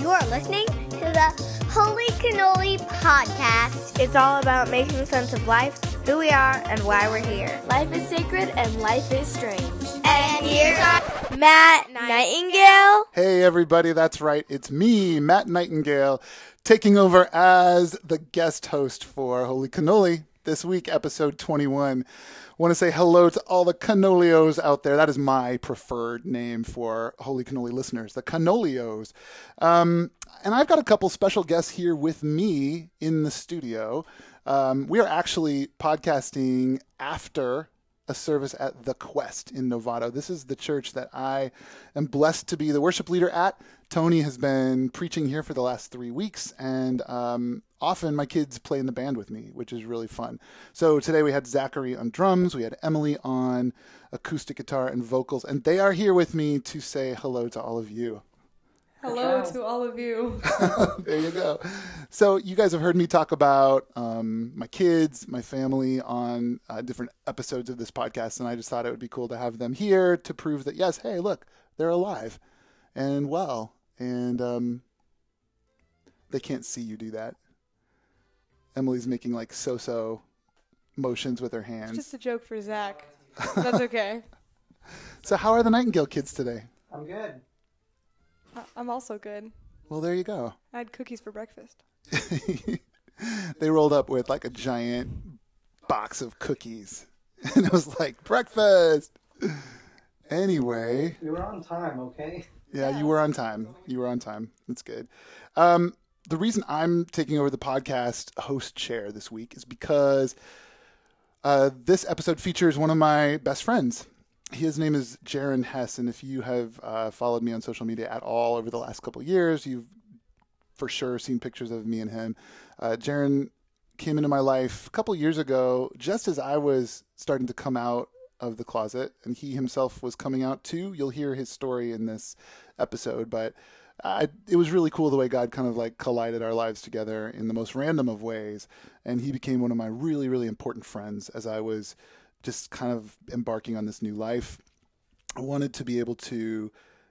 You are listening to the Holy Cannoli Podcast. It's all about making sense of life, who we are, and why we're here. Life is sacred and life is strange. And here's our Matt Nightingale. Hey, everybody, that's right. It's me, Matt Nightingale, taking over as the guest host for Holy Cannoli this week, episode 21. Want to say hello to all the cannolios out there. That is my preferred name for Holy Cannoli listeners, the cannolios. Um, and I've got a couple special guests here with me in the studio. Um, we are actually podcasting after a service at The Quest in Novato. This is the church that I am blessed to be the worship leader at. Tony has been preaching here for the last three weeks, and um, often my kids play in the band with me, which is really fun. So today we had Zachary on drums, we had Emily on acoustic guitar and vocals, and they are here with me to say hello to all of you. Hello to all of you. there you go. So you guys have heard me talk about um, my kids, my family on uh, different episodes of this podcast, and I just thought it would be cool to have them here to prove that yes, hey, look, they're alive and well, and um, they can't see you do that. Emily's making like so-so motions with her It's hands. just a joke for Zach. That's okay. So how are the Nightingale kids today? I'm good. I- I'm also good. Well, there you go. I had cookies for breakfast. they rolled up with like a giant box of cookies. And it was like breakfast. Anyway, We were on time, okay? yeah, you were on time. You were on time. That's good. Um, the reason I'm taking over the podcast host chair this week is because uh, this episode features one of my best friends. His name is Jaron Hess, and if you have uh, followed me on social media at all over the last couple years, you've for sure seen pictures of me and him. Uh, Jaron came into my life a couple years ago, just as I was starting to come out of the closet, and he himself was coming out too. You'll hear his story in this episode, but I, it was really cool the way God kind of like collided our lives together in the most random of ways, and he became one of my really, really important friends as I was just kind of embarking on this new life. I wanted to be able to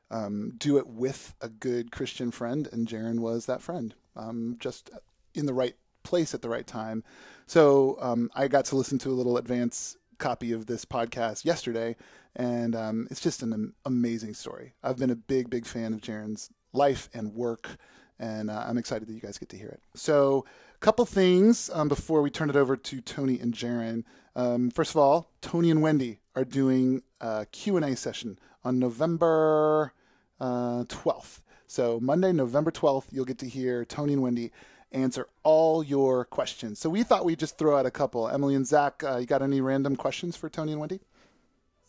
um, do it with a good Christian friend, and Jaron was that friend, um, just in the right place at the right time. So um, I got to listen to a little advance copy of this podcast yesterday, and um, it's just an amazing story. I've been a big, big fan of Jaron's life and work, and uh, I'm excited that you guys get to hear it. So, a couple things um, before we turn it over to Tony and Jaron. Um, first of all, Tony and Wendy are doing a Q&A session on November uh, 12th. So Monday, November 12th, you'll get to hear Tony and Wendy answer all your questions. So we thought we'd just throw out a couple. Emily and Zach, uh, you got any random questions for Tony and Wendy?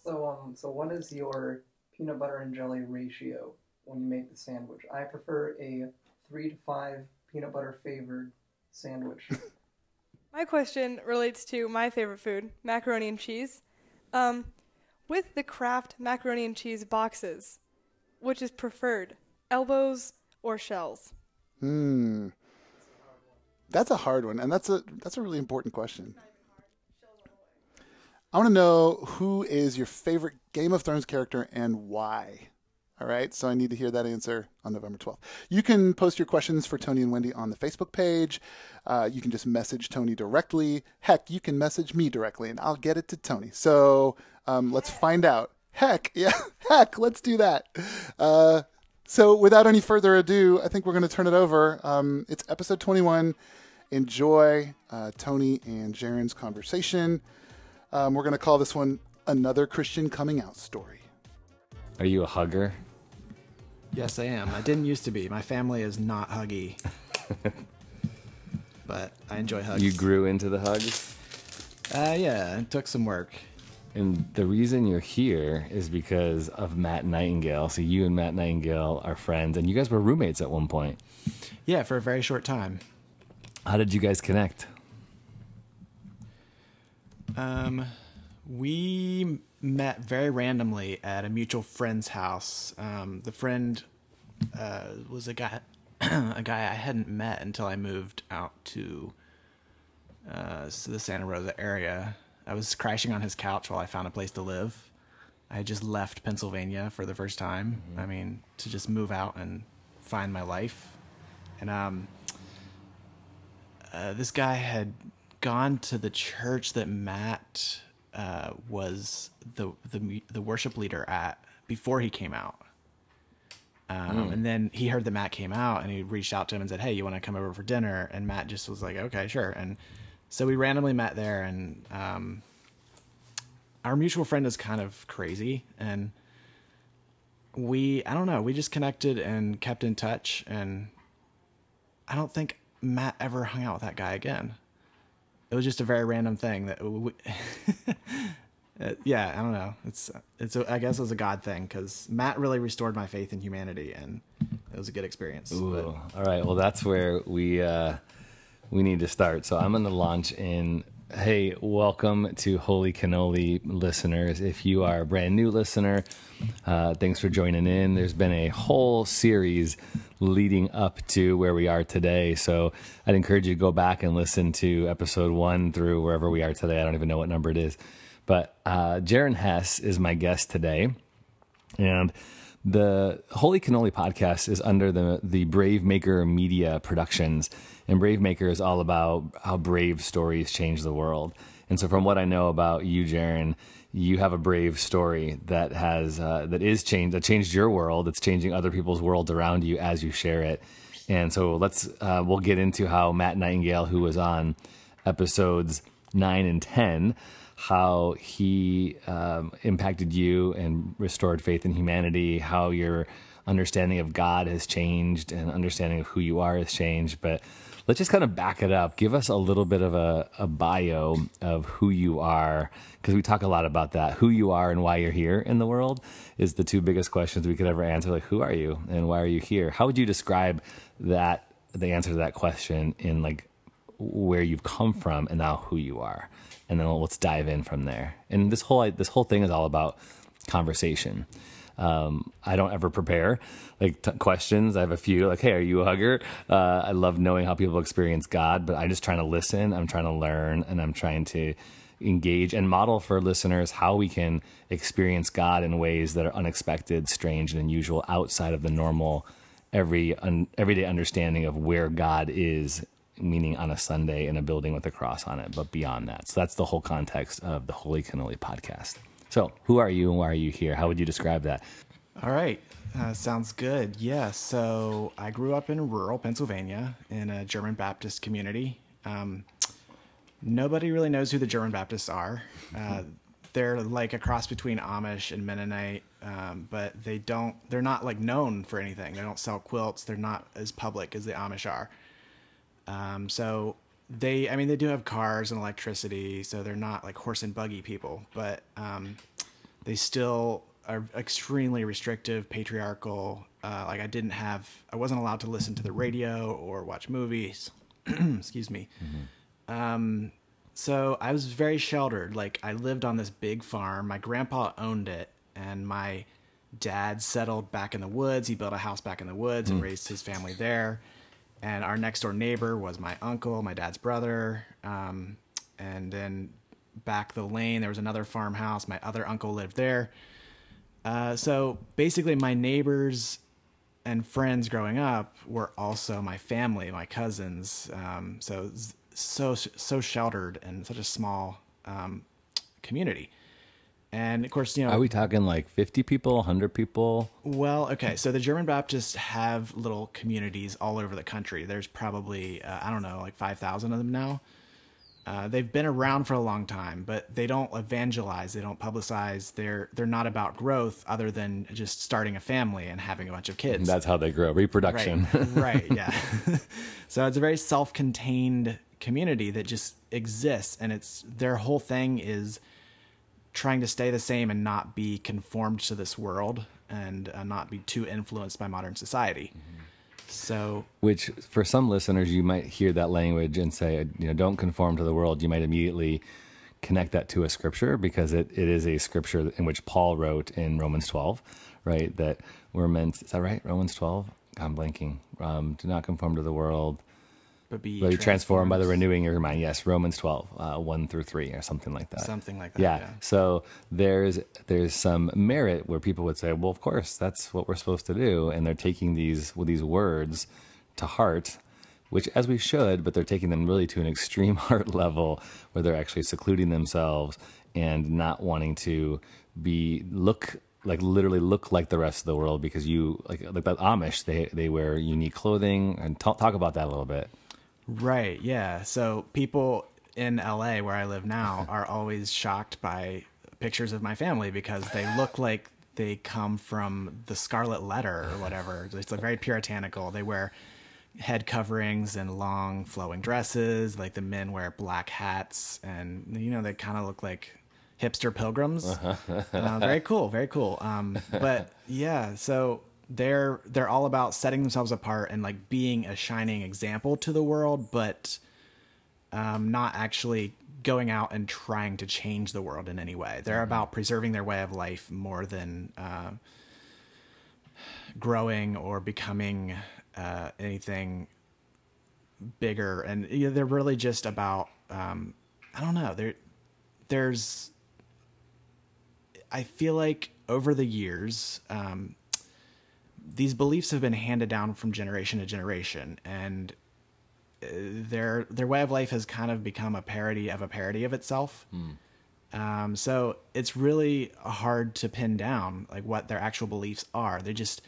So, um, so what is your peanut butter and jelly ratio when you make the sandwich? I prefer a three to five peanut butter favored sandwich. My question relates to my favorite food, macaroni and cheese. Um, with the Kraft macaroni and cheese boxes, which is preferred, elbows or shells? Hmm. That's a hard one, and that's a that's a really important question. I want to know who is your favorite Game of Thrones character and why. All right, so I need to hear that answer on November 12th. You can post your questions for Tony and Wendy on the Facebook page. Uh, you can just message Tony directly. Heck, you can message me directly, and I'll get it to Tony. So um, let's find out. Heck, yeah, heck, let's do that. Uh, so without any further ado, I think we're going to turn it over. Um, it's episode 21. Enjoy uh, Tony and Jaron's conversation. Um, we're going to call this one Another Christian Coming Out Story. Are you a hugger? Yes, I am. I didn't used to be. My family is not huggy. but I enjoy hugs. You grew into the hugs? Uh, yeah, it took some work. And the reason you're here is because of Matt Nightingale. So you and Matt Nightingale are friends, and you guys were roommates at one point. Yeah, for a very short time. How did you guys connect? Um, we met very randomly at a mutual friend's house. Um, the friend uh, was a guy, a guy I hadn't met until I moved out to uh, the Santa Rosa area. I was crashing on his couch while I found a place to live. I had just left Pennsylvania for the first time. I mean, to just move out and find my life. And um, uh, this guy had gone to the church that Matt uh, was the, the the worship leader at before he came out. Um, And then he heard that Matt came out, and he reached out to him and said, "Hey, you want to come over for dinner?" And Matt just was like, "Okay, sure." And so we randomly met there, and um, our mutual friend is kind of crazy, and we I don't know, we just connected and kept in touch, and I don't think Matt ever hung out with that guy again. It was just a very random thing that. We, Uh, yeah, I don't know. It's it's a, I guess it was a God thing because Matt really restored my faith in humanity, and it was a good experience. Ooh, all right. Well, that's where we uh, we need to start. So I'm going to launch in. Hey, welcome to Holy Cannoli listeners. If you are a brand new listener, uh, thanks for joining in. There's been a whole series leading up to where we are today. So I'd encourage you to go back and listen to episode one through wherever we are today. I don't even know what number it is. But uh, Jaron Hess is my guest today. And the Holy Cannoli podcast is under the the Brave Maker Media Productions, and Brave Maker is all about how brave stories change the world. And so, from what I know about you, Jaron, you have a brave story that has uh, that is changed that changed your world. It's changing other people's worlds around you as you share it. And so, let's uh, we'll get into how Matt Nightingale, who was on episodes nine and ten, how he um, impacted you and restored faith in humanity, how your understanding of God has changed and understanding of who you are has changed. But let's just kind of back it up. Give us a little bit of a, a bio of who you are, because we talk a lot about that. Who you are and why you're here in the world is the two biggest questions we could ever answer. Like, who are you and why are you here? How would you describe that? The answer to that question in like where you've come from and now who you are and then let's dive in from there and this whole this whole thing is all about conversation um, i don't ever prepare like t- questions i have a few like hey are you a hugger uh, i love knowing how people experience god but i'm just trying to listen i'm trying to learn and i'm trying to engage and model for listeners how we can experience god in ways that are unexpected strange and unusual outside of the normal every un, everyday understanding of where God is, meaning on a Sunday in a building with a cross on it, but beyond that. So that's the whole context of the Holy Cannoli podcast. So, who are you and why are you here? How would you describe that? All right. Uh, sounds good. Yeah. So I grew up in rural Pennsylvania in a German Baptist community. Um, nobody really knows who the German Baptists are. Uh, they're like a cross between Amish and Mennonite, um, but they don't. They're not like known for anything. They don't sell quilts. They're not as public as the Amish are. Um, so they, I mean, they do have cars and electricity, so they're not like horse and buggy people, but um, they still are extremely restrictive, patriarchal. Uh, like I didn't have, I wasn't allowed to listen to the radio or watch movies. Excuse me. Um, so I was very sheltered. Like I lived on this big farm. My grandpa owned it, and my dad settled back in the woods. He built a house back in the woods and raised his family there. And our next door neighbor was my uncle, my dad's brother. Um, and then back the lane, there was another farmhouse. My other uncle lived there. Uh, so basically, my neighbors and friends growing up were also my family, my cousins. Um, so so so sheltered and such a small um, community. And of course, you know, Are we talking like 50 people, 100 people? well, okay. So the German Baptists have little communities all over the country. There's probably uh, I don't know, like five thousand of them now. Uh, they've been around for a long time, but they don't evangelize. They don't publicize. They're they're not about growth, other than just starting a family and having a bunch of kids. That's how they grow. Reproduction. Right, right, yeah. so it's a very self-contained community that just exists, and it's their whole thing is trying to stay the same and not be conformed to this world and uh, not be too influenced by modern society. So Which, for some listeners, you might hear that language and say, you know, don't conform to the world. You might immediately connect that to a scripture because it, it is a scripture in which Paul wrote in Romans 12, right? That we're meant, is that right? Romans 12? I'm blanking. Um, do not conform to the world. But be But be transformed by the renewing of your mind. Yes, Romans 12, uh, 1 through 3, or something like that. Something like that. yeah. yeah. So there's there's some merit where people would say, well, of course, that's what we're supposed to do, and they're taking these with these words to heart, which as we should, but they're taking them really to an extreme heart level where they're actually secluding themselves and not wanting to be look like literally look like the rest of the world because you like like the Amish they they wear unique clothing and talk talk about that a little bit. Right. Yeah. So people in LA where I live now are always shocked by pictures of my family because they look like they come from the Scarlet Letter or whatever. It's like very puritanical. They wear head coverings and long flowing dresses. Like the men wear black hats, and you know they kind of look like hipster pilgrims. uh, very cool. Very cool. Um, but yeah, so they're they're all about setting themselves apart and like being a shining example to the world, but um, not actually going out and trying to change the world in any way. They're about preserving their way of life more than uh, growing or becoming uh, anything bigger. And you know, they're really just about um, I don't know. There, there's I feel like over the years, um, these beliefs have been handed down from generation to generation, and uh, their their way of life has kind of become a parody of a parody of itself. Um, so it's really hard to pin down like what their actual beliefs are. They just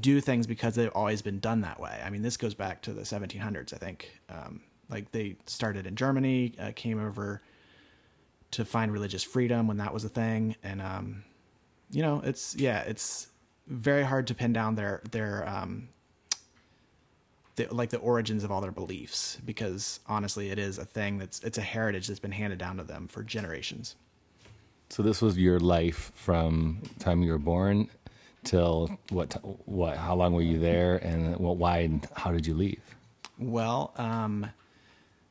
do things because they've always been done that way. I mean, this goes back to the 1700s, I think. Um, like they started in Germany, uh, came over to find religious freedom when that was a thing, and um, you know, it's yeah, it's very hard to pin down their their um, the, like the origins of all their beliefs because honestly, it is a thing that's it's a heritage that's been handed down to them for generations. So this was your life from time you were born till what? What? How long were you there, and what? Why? And how did you leave? Well, um,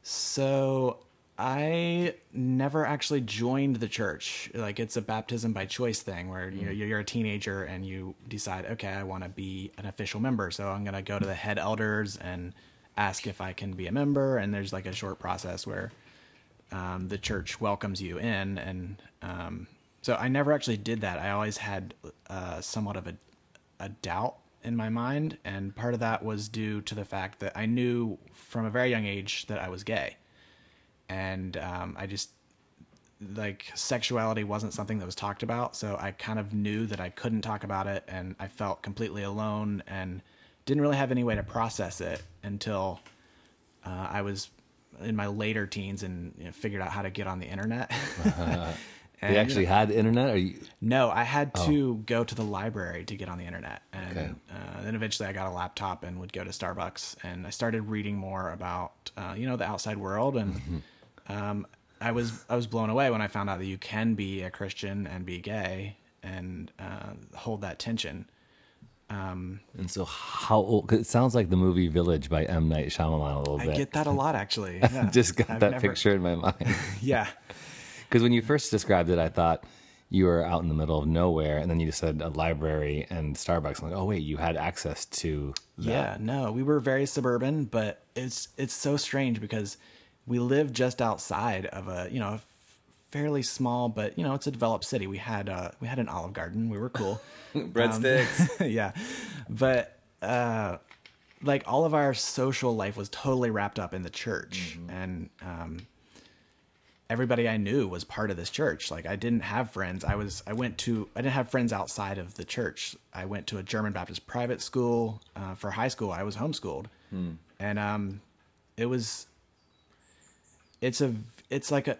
so I never actually joined the church. Like it's a baptism by choice thing where you know you're a teenager and you decide, okay, I want to be an official member, so I'm gonna go to the head elders and ask if I can be a member. And there's like a short process where um, the church welcomes you in, and um, so I never actually did that. I always had uh, somewhat of a a doubt in my mind, and part of that was due to the fact that I knew from a very young age that I was gay, and um, I just like sexuality wasn't something that was talked about, so I kind of knew that I couldn't talk about it, and I felt completely alone and didn't really have any way to process it until uh, I was in my later teens and you know, figured out how to get on the internet. And, You you actually know- had internet, or you? no, I had to go to the library to get on the internet, and Okay. uh, then eventually I got a laptop and would go to Starbucks, and I started reading more about uh, you know the outside world, and um, I was I was blown away when I found out that you can be a Christian and be gay and uh, hold that tension. And so how old? 'cause it sounds like the movie Village by M Night Shyamalan a little I bit. I get that a lot actually. Yeah. Just got I've that never- picture in my mind. Yeah, Because when you first described it, I thought you were out in the middle of nowhere, and then you just said a library and Starbucks. I'm like, oh wait, you had access to that. Yeah, no, we were very suburban, but it's it's so strange because we lived just outside of a you know a f- fairly small, but you know it's a developed city. We had uh we had an Olive Garden. We were cool. breadsticks. yeah, but uh, like all of our social life was totally wrapped up in the church, and um, everybody I knew was part of this church. Like I didn't have friends. I was I went to I didn't have friends outside of the church. I went to a German Baptist private school uh, for high school. I was homeschooled, and um, it was it's a it's like a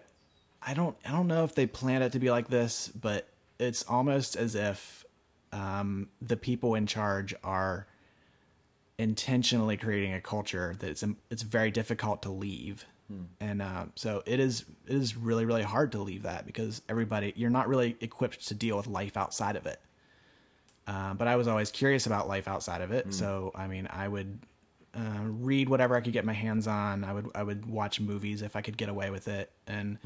I don't I don't know if they planned it to be like this, but it's almost as if um, the people in charge are intentionally creating a culture that it's it's very difficult to leave, and uh, so it is it is really really hard to leave that because everybody you're not really equipped to deal with life outside of it. Uh, but I was always curious about life outside of it, so I mean I would uh, read whatever I could get my hands on. I would I would watch movies if I could get away with it, and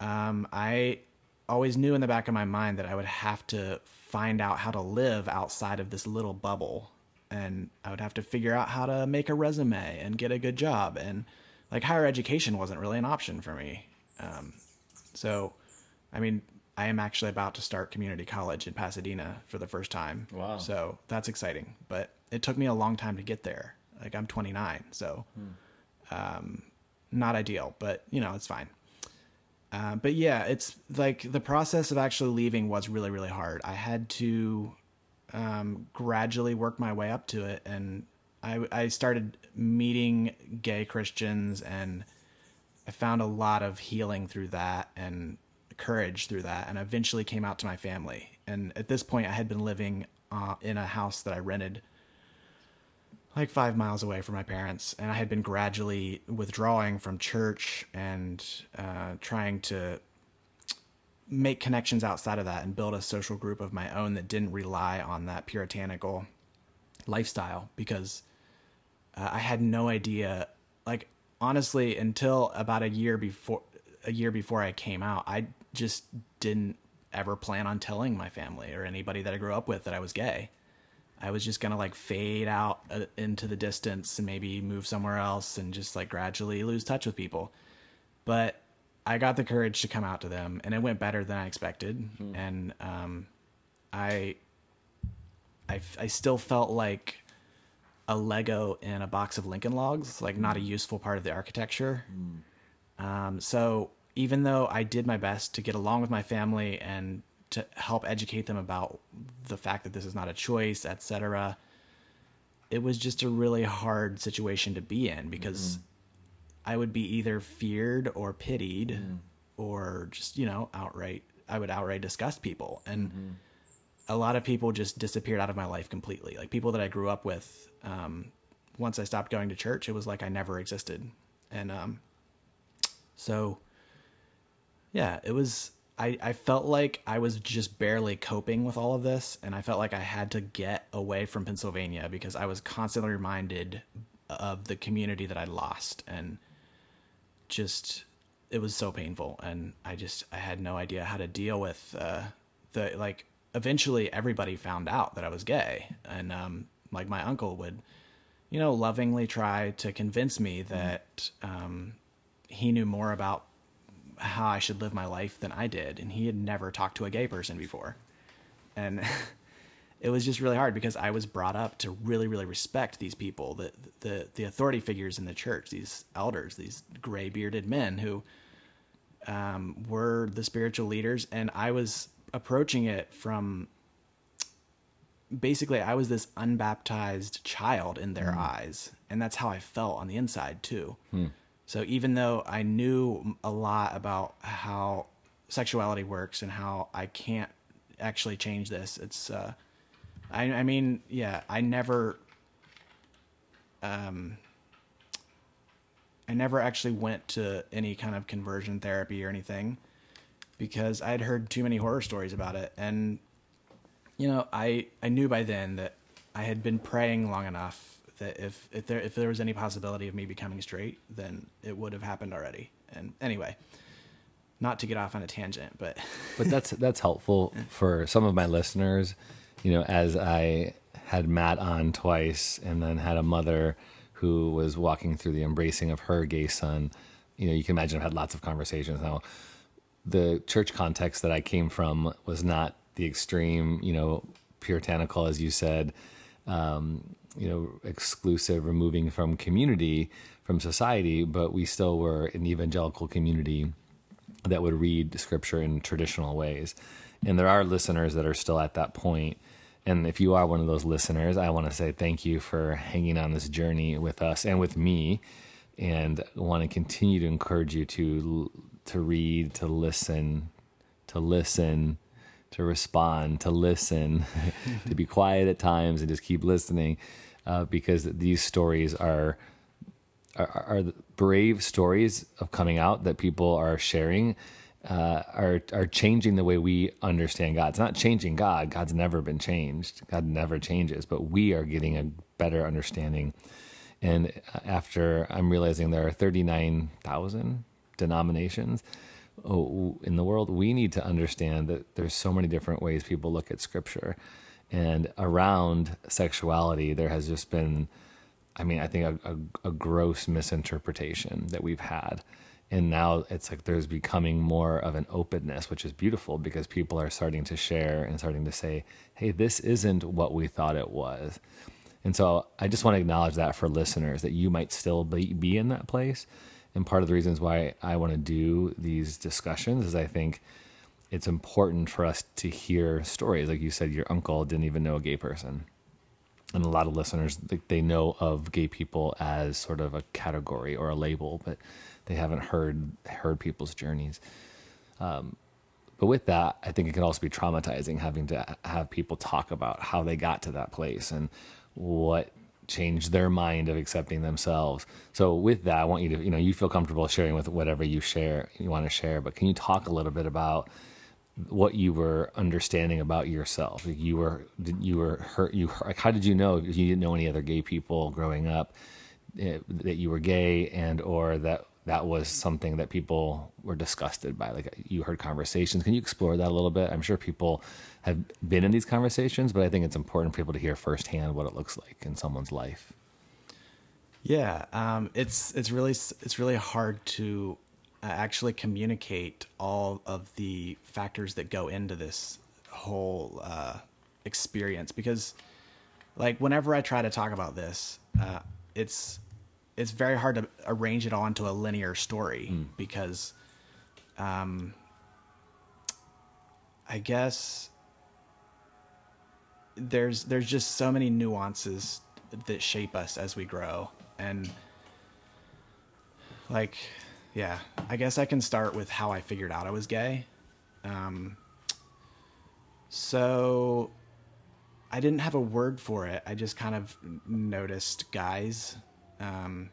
um, I always knew in the back of my mind that I would have to find out how to live outside of this little bubble and I would have to figure out how to make a resume and get a good job. And like higher education wasn't really an option for me. Um, so, I mean, I am actually about to start community college in Pasadena for the first time. Wow. So that's exciting. But it took me a long time to get there. Like I'm 29, so um, not ideal, but you know, it's fine. Uh, but yeah, it's like the process of actually leaving was really, really hard. I had to um, gradually work my way up to it, and I, I started meeting gay Christians, and I found a lot of healing through that and courage through that, and eventually came out to my family. And at this point, I had been living uh, in a house that I rented like five miles away from my parents, and I had been gradually withdrawing from church and uh, trying to make connections outside of that and build a social group of my own that didn't rely on that puritanical lifestyle because uh, I had no idea. Like honestly, until about a year before a year before I came out, I just didn't ever plan on telling my family or anybody that I grew up with that I was gay. I was just gonna like fade out uh, into the distance and maybe move somewhere else and just like gradually lose touch with people. But I got the courage to come out to them, and it went better than I expected. And um, I, I, I still felt like a Lego in a box of Lincoln Logs, like not a useful part of the architecture. Um, so even though I did my best to get along with my family and to help educate them about the fact that this is not a choice, etc., it was just a really hard situation to be in because I would be either feared or pitied or just, you know, outright, I would outright disgust people. And a lot of people just disappeared out of my life completely. Like people that I grew up with, um, once I stopped going to church, it was like I never existed. And um, so, yeah, it was. I, I felt like I was just barely coping with all of this, and I felt like I had to get away from Pennsylvania because I was constantly reminded of the community that I lost, and just it was so painful, and I just I had no idea how to deal with uh, the like. Eventually, everybody found out that I was gay, and um, like my uncle would, you know, lovingly try to convince me that um, he knew more about how I should live my life than I did, and he had never talked to a gay person before, and it was just really hard because I was brought up to really, really respect these people, the the the authority figures in the church, these elders, these gray bearded men who um, were the spiritual leaders, and I was approaching it from basically I was this unbaptized child in their eyes, and that's how I felt on the inside too. So even though I knew a lot about how sexuality works and how I can't actually change this, it's uh, I, I mean, yeah, I never, um, I never actually went to any kind of conversion therapy or anything because I'd heard too many horror stories about it, and you know, I I knew by then that I had been praying long enough that if if there if there was any possibility of me becoming straight, then it would have happened already. And anyway, not to get off on a tangent, but but that's that's helpful for some of my listeners. You know, as I had Matt on twice, and then had a mother who was walking through the embracing of her gay son. You know, you can imagine I've had lots of conversations now. The church context that I came from was not the extreme, you know, puritanical, as you said, um, you know, exclusive, removing from community, from society, but we still were an evangelical community that would read scripture in traditional ways. And there are listeners that are still at that point. And if you are one of those listeners, I want to say thank you for hanging on this journey with us and with me. And I want to continue to encourage you to to read, to listen, to listen, to respond, to listen, to be quiet at times and just keep listening, uh, because these stories are are, are brave stories of coming out that people are sharing uh, are are changing the way we understand God. It's not changing God. God's never been changed. God never changes, but we are getting a better understanding. And after I'm realizing there are 39,000 denominations oh, in the world, we need to understand that there's so many different ways people look at Scripture, And around sexuality, there has just been, I mean, I think a, a, a gross misinterpretation that we've had. And now it's like there's becoming more of an openness, which is beautiful because people are starting to share and starting to say, hey, this isn't what we thought it was. And so I just want to acknowledge that for listeners that you might still be, be in that place. And part of the reasons why I want to do these discussions is I think it's important for us to hear stories. Like you said, your uncle didn't even know a gay person. And a lot of listeners, they know of gay people as sort of a category or a label, but they haven't heard heard people's journeys. Um, but with that, I think it can also be traumatizing having to have people talk about how they got to that place and what changed their mind of accepting themselves. So with that, I want you to, you know, you feel comfortable sharing with whatever you share, you want to share, but can you talk a little bit about what you were understanding about yourself? You were, you were hurt, you, like, how did you know you didn't know any other gay people growing up eh, that you were gay and, or that that was something that people were disgusted by. Like you heard conversations. Can you explore that a little bit? I'm sure people have been in these conversations, but I think it's important for people to hear firsthand what it looks like in someone's life. Yeah, um, it's it's really it's really hard to uh, actually communicate all of the factors that go into this whole uh, experience because, like, whenever I try to talk about this, uh, it's it's very hard to arrange it all into a linear story mm. because um I guess there's there's just so many nuances that shape us as we grow and like yeah i guess i can start with how i figured out i was gay um, so i didn't have a word for it i just kind of noticed guys um,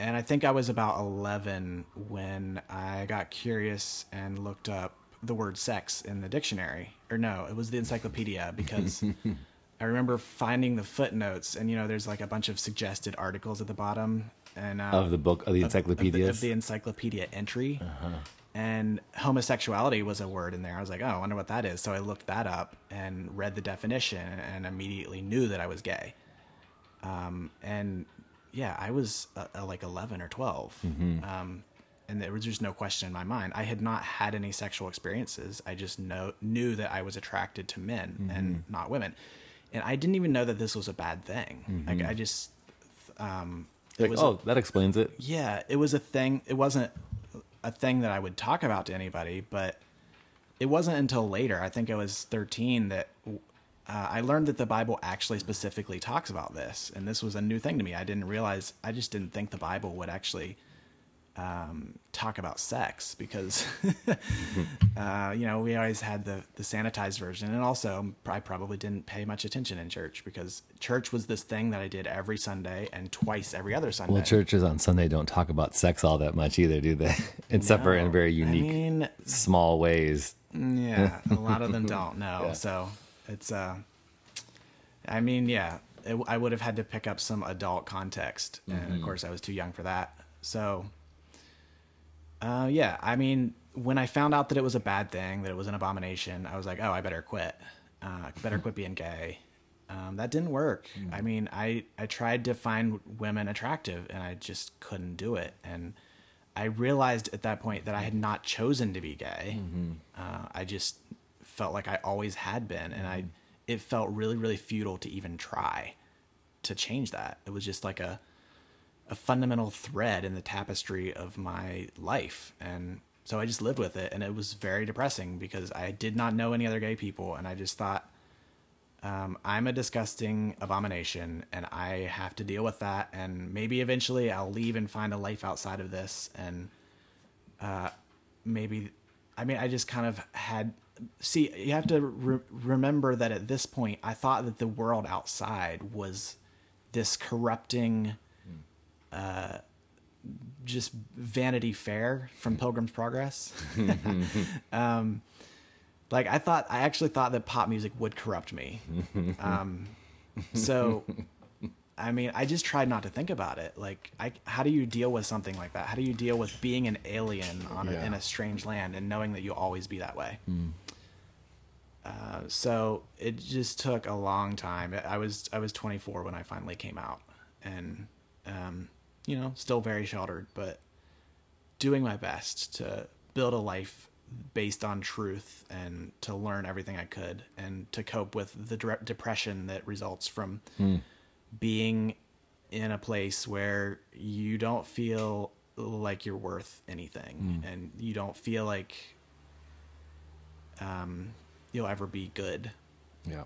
and I think I was about 11 when I got curious and looked up the word sex in the dictionary. Or no, it was the encyclopedia because I remember finding the footnotes and, you know, there's like a bunch of suggested articles at the bottom. And uh, Of the book, of the encyclopedia? Of, of, the encyclopedia entry. Uh-huh. And homosexuality was a word in there. I was like, oh, I wonder what that is. So I looked that up and read the definition and immediately knew that I was gay. Um, and yeah, I was uh, uh like 11 or 12. Mm-hmm. Um, and there was just no question in my mind. I had not had any sexual experiences. I just know, knew that I was attracted to men mm-hmm. and not women. And I didn't even know that this was a bad thing. Mm-hmm. Like I just, um, like, oh, a, that explains it. Yeah, it was a thing. It wasn't a thing that I would talk about to anybody, but it wasn't until later. I think I was 13 that uh, I learned that the Bible actually specifically talks about this, and this was a new thing to me. I didn't realize, I just didn't think the Bible would actually um, talk about sex because, uh, you know, we always had the, the sanitized version. And also, I probably didn't pay much attention in church because church was this thing that I did every Sunday and twice every other Sunday. Well, churches on Sunday don't talk about sex all that much either, do they? Except no, for in very unique, I mean, small ways. Yeah, a lot of them don't know. Yeah. So it's uh i mean yeah it, i would have had to pick up some adult context and mm-hmm. of course i was too young for that so uh yeah i mean when i found out that it was a bad thing that it was an abomination i was like oh i better quit uh better quit being gay um, that didn't work. Mm-hmm. I mean, I, I tried to find women attractive and I just couldn't do it. And I realized at that point that I had not chosen to be gay. Mm-hmm. Uh, I just felt like I always had been, and I it felt really really futile to even try to change that. It was just like a a fundamental thread in the tapestry of my life, and so I just lived with it, and it was very depressing because I did not know any other gay people, and I just thought. Um, I'm a disgusting abomination, and I have to deal with that. And maybe eventually I'll leave and find a life outside of this. And uh, maybe, I mean, I just kind of had see, you have to re- remember that at this point, I thought that the world outside was this corrupting, uh, just Vanity Fair from Pilgrim's Progress. um, like I thought, I actually thought that pop music would corrupt me. Um, so, I mean, I just tried not to think about it. Like, I, how do you deal with something like that? How do you deal with being an alien on a, yeah. in a strange land and knowing that you'll always be that way? Mm. Uh, so it just took a long time. I was I was 24 when I finally came out, and um, you know, still very sheltered, but doing my best to build a life based on truth and to learn everything I could and to cope with the de- depression that results from being in a place where you don't feel like you're worth anything and you don't feel like um, you'll ever be good. Yeah.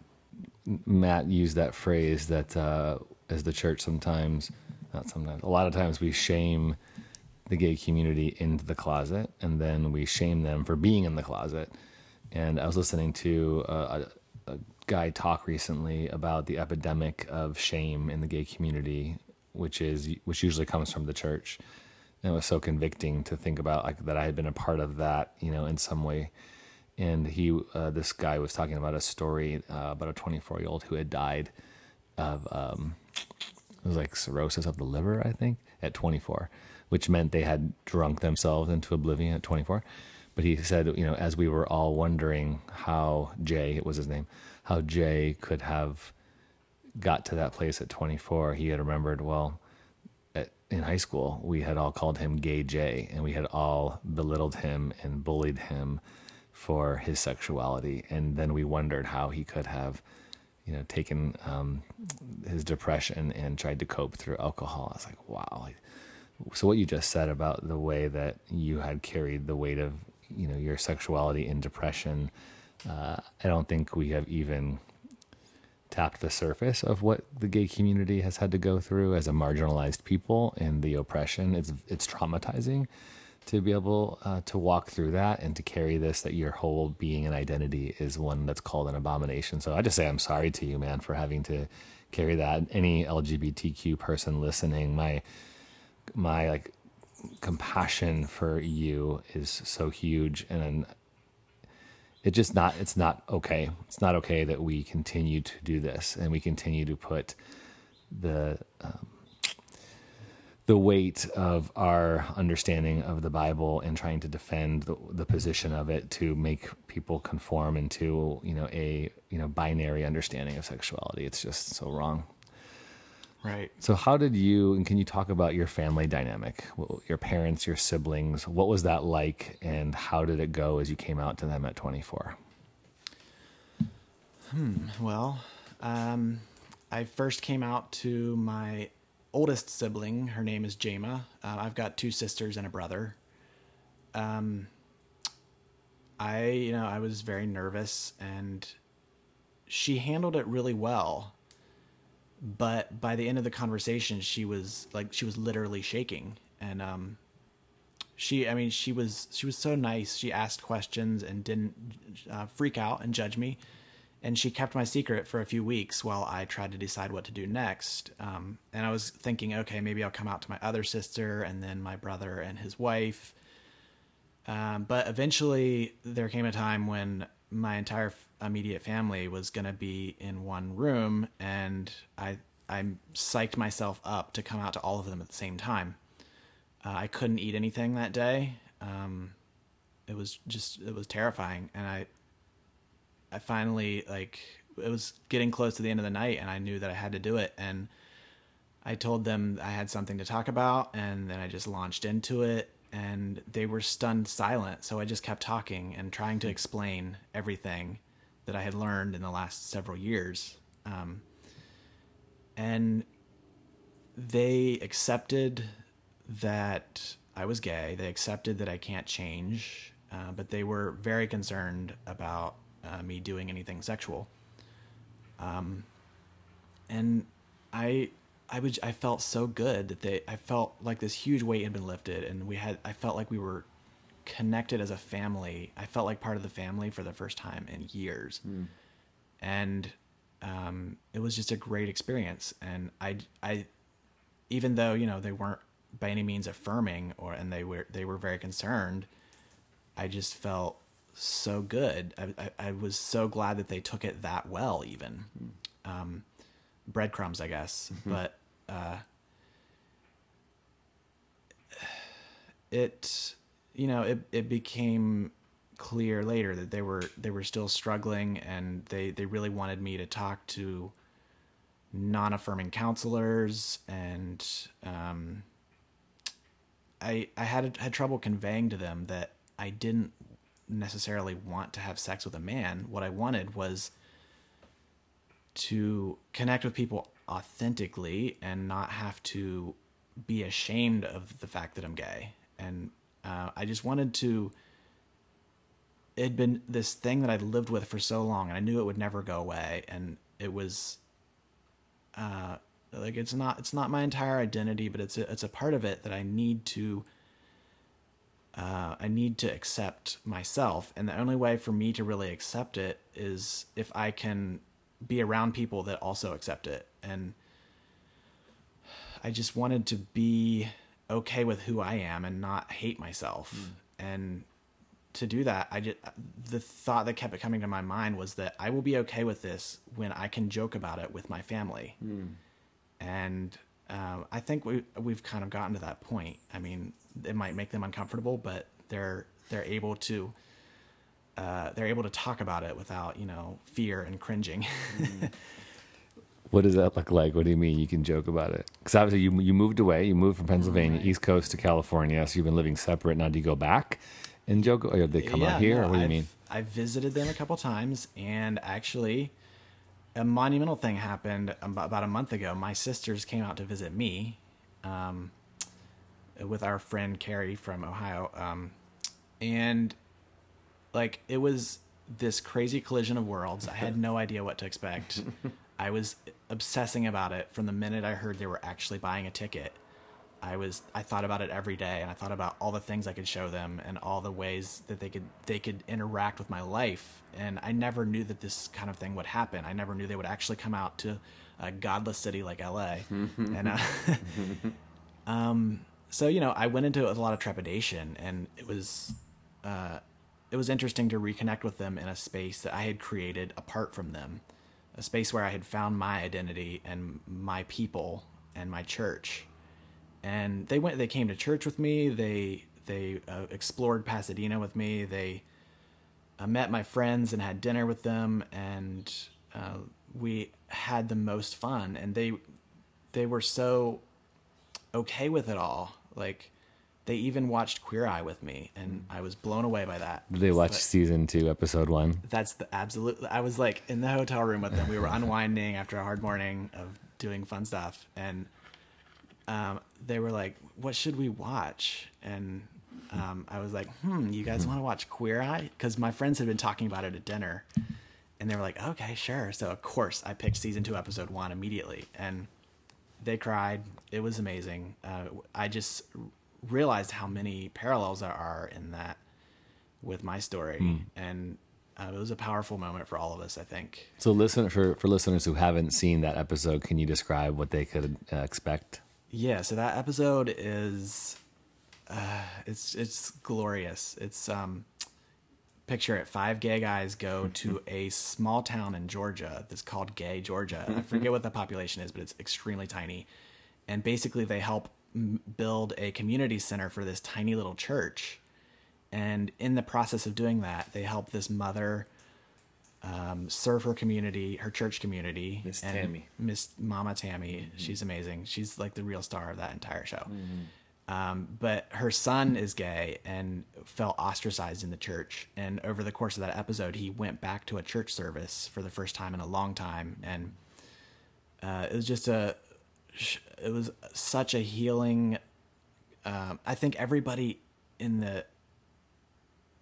Matt used that phrase that uh, as the church sometimes, not sometimes, a lot of times we shame the gay community into the closet and then we shame them for being in the closet. And I was listening to a, a, a guy talk recently about the epidemic of shame in the gay community, which is which usually comes from the church. And it was so convicting to think about like that I had been a part of that, you know, in some way and he uh, this guy was talking about a story uh, about a 24 year old who had died of um, it was like cirrhosis of the liver i think at 24 which meant they had drunk themselves into oblivion at 24 but he said you know as we were all wondering how jay it was his name how jay could have got to that place at 24 he had remembered well at, in high school we had all called him gay jay and we had all belittled him and bullied him for his sexuality, and then we wondered how he could have, you know, taken um, his depression and tried to cope through alcohol. I was like, wow. So what you just said about the way that you had carried the weight of, you know, your sexuality in depression, uh, I don't think we have even tapped the surface of what the gay community has had to go through as a marginalized people and the oppression. It's it's traumatizing to be able uh, to walk through that and to carry this that your whole being and identity is one that's called an abomination. So I just say I'm sorry to you, man, for having to carry that. Any LGBTQ person listening, my my like compassion for you is so huge and it just not it's not okay. It's not okay that we continue to do this and we continue to put the um, the weight of our understanding of the Bible and trying to defend the, the position of it to make people conform into you know a you know binary understanding of sexuality. It's just so wrong. Right. So how did you and can you talk about your family dynamic? Your parents, your siblings, what was that like and how did it go as you came out to them at 24? Hmm. Well, um, I first came out to my oldest sibling. Her name is Jama. Uh, I've got two sisters and a brother. Um, I, you know, I was very nervous and she handled it really well. But by the end of the conversation, she was like, she was literally shaking. And, um, she, I mean, she was, she was so nice. She asked questions and didn't uh, freak out and judge me and she kept my secret for a few weeks while I tried to decide what to do next. Um, and I was thinking, okay, maybe I'll come out to my other sister and then my brother and his wife. Um, but eventually, there came a time when my entire f- immediate family was going to be in one room, and I I psyched myself up to come out to all of them at the same time. Uh, I couldn't eat anything that day. Um, it was just it was terrifying, and I I finally like it was getting close to the end of the night and I knew that I had to do it. And I told them I had something to talk about and then I just launched into it and they were stunned silent. So I just kept talking and trying to explain everything that I had learned in the last several years. Um, and they accepted that I was gay. They accepted that I can't change uh, but they were very concerned about uh, me doing anything sexual. Um, and I, I was, I felt so good that they, I felt like this huge weight had been lifted, and we had, I felt like we were connected as a family. I felt like part of the family for the first time in years, and um, it was just a great experience. And I, I, even though you know they weren't by any means affirming, or and they were, they were very concerned. I just felt so good. I, I, I, was so glad that they took it that well, even. Um, breadcrumbs, I guess. Mm-hmm. But uh, it, you know, it, it became clear later that they were they were still struggling and they they really wanted me to talk to non-affirming counselors and um, I I had had trouble conveying to them that I didn't necessarily want to have sex with a man. What I wanted was to connect with people authentically and not have to be ashamed of the fact that I'm gay. And uh, I just wanted to. It had been this thing that I'd lived with for so long, and I knew it would never go away. And it was, uh, like it's not it's not my entire identity, but it's a, it's a part of it that I need to. Uh, I need to accept myself, and the only way for me to really accept it is if I can be around people that also accept it. And I just wanted to be okay with who I am and not hate myself. Mm. And to do that, I just the thought that kept it coming to my mind was that I will be okay with this when I can joke about it with my family. Mm. And um, I think we we've kind of gotten to that point. I mean, it might make them uncomfortable, but they're they're able to uh, they're able to talk about it without you know fear and cringing. What does that look like? What do you mean you can joke about it? Because obviously you you moved away, you moved from Pennsylvania, right. East Coast to California, so you've been living separate. Now do you go back and joke, or they come yeah, out here? No, or what do you I've, mean? I visited them a couple times, and actually, a monumental thing happened about a month ago. My sisters came out to visit me, um, with our friend Carrie from Ohio, um, and like it was this crazy collision of worlds. I had no idea what to expect. I was obsessing about it from the minute I heard they were actually buying a ticket. I was I thought about it every day and I thought about all the things I could show them and all the ways that they could they could interact with my life and I never knew that this kind of thing would happen. I never knew they would actually come out to a godless city like LA. and uh, um so you know, I went into it with a lot of trepidation and it was uh it was interesting to reconnect with them in a space that I had created apart from them a space where I had found my identity and my people and my church. And they went. They came to church with me. They they uh, explored Pasadena with me. They uh, met my friends and had dinner with them, and uh, we had the most fun. And they they were so okay with it all. Like they even watched Queer Eye with me, and I was blown away by that. Did they watch but season two, episode one? That's the absolute. I was like in the hotel room with them. We were unwinding after a hard morning of doing fun stuff, and um, they were like, "What should we watch?" And um, I was like, "Hmm, you guys want to watch Queer Eye?" Because my friends had been talking about it at dinner, and they were like, "Okay, sure." So of course, I picked season two, episode one immediately, and they cried. It was amazing. Uh, I just realized how many parallels there are in that with my story, mm. and uh, it was a powerful moment for all of us. I think. So, listen for for listeners who haven't seen that episode, can you describe what they could uh, expect? Yeah, so that episode is, uh, it's it's glorious. It's um, picture it: five gay guys go to a small town in Georgia that's called Gay, Georgia. I forget what the population is, but it's extremely tiny, and basically they help build a community center for this tiny little church. And in the process of doing that, they help this mother um, serve her community, her church community. Miss Tammy. Miss Mama Tammy. Mm-hmm. She's amazing. She's like the real star of that entire show. Mm-hmm. Um, but her son is gay and felt ostracized in the church. And over the course of that episode, he went back to a church service for the first time in a long time. And uh, it was just a, it was such a healing. Um, I think everybody in the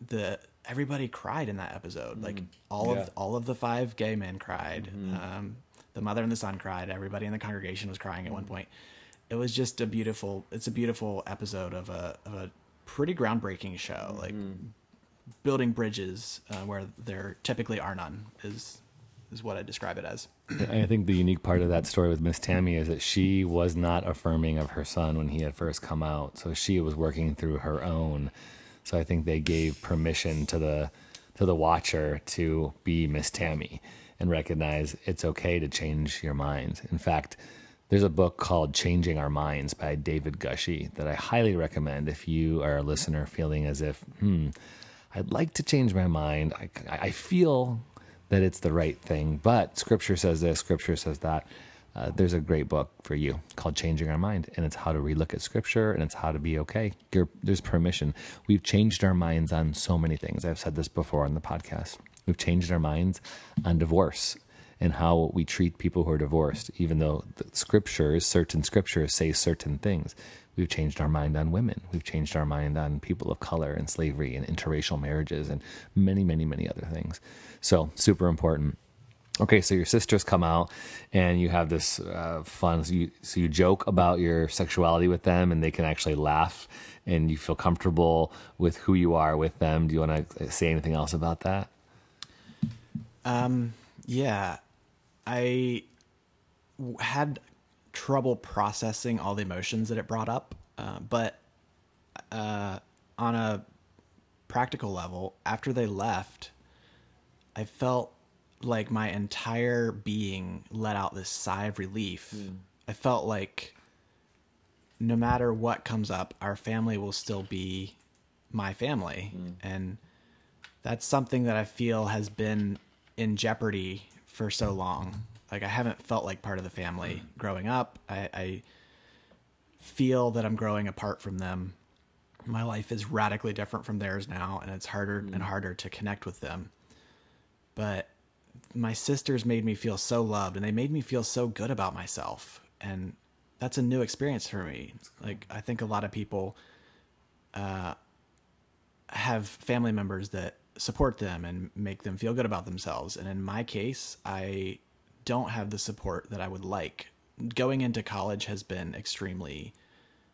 the everybody cried in that episode. Mm-hmm. Like all yeah. of all of the five gay men cried. Mm-hmm. Um, the mother and the son cried. Everybody in the congregation was crying at one point. It was just a beautiful. It's a beautiful episode of a of a pretty groundbreaking show. Like mm-hmm. building bridges uh, where there typically are none is is what I describe it as. I think the unique part of that story with Miss Tammy is that she was not affirming of her son when he had first come out. So she was working through her own. So I think they gave permission to the to the watcher to be Miss Tammy and recognize it's okay to change your mind. In fact, there's a book called Changing Our Minds by David Gushee that I highly recommend if you are a listener feeling as if, hmm, I'd like to change my mind. I, I feel that it's the right thing, but Scripture says this, Scripture says that. Uh, there's a great book for you called Changing Our Mind, and it's how to relook at Scripture and it's how to be okay. You're, there's permission. We've changed our minds on so many things. I've said this before on the podcast. We've changed our minds on divorce and how we treat people who are divorced, even though the scriptures, certain scriptures say certain things. We've changed our mind on women. We've changed our mind on people of color and slavery and interracial marriages and many, many, many other things. So, super important. Okay, so your sisters come out and you have this uh, fun. So you, so you joke about your sexuality with them, and they can actually laugh, and you feel comfortable with who you are with them. Do you want to say anything else about that? Um, yeah, I had trouble processing all the emotions that it brought up, uh, but uh, on a practical level, after they left, I felt like my entire being let out this sigh of relief. I felt like no matter what comes up, our family will still be my family. And that's something that I feel has been in jeopardy for so long. Like I haven't felt like part of the family growing up. I, I feel that I'm growing apart from them. My life is radically different from theirs now, and it's harder and harder to connect with them. But my sisters made me feel so loved, and they made me feel so good about myself, and that's a new experience for me. Like I think a lot of people uh, have family members that support them and make them feel good about themselves. And in my case, I don't have the support that I would like. Going into college has been extremely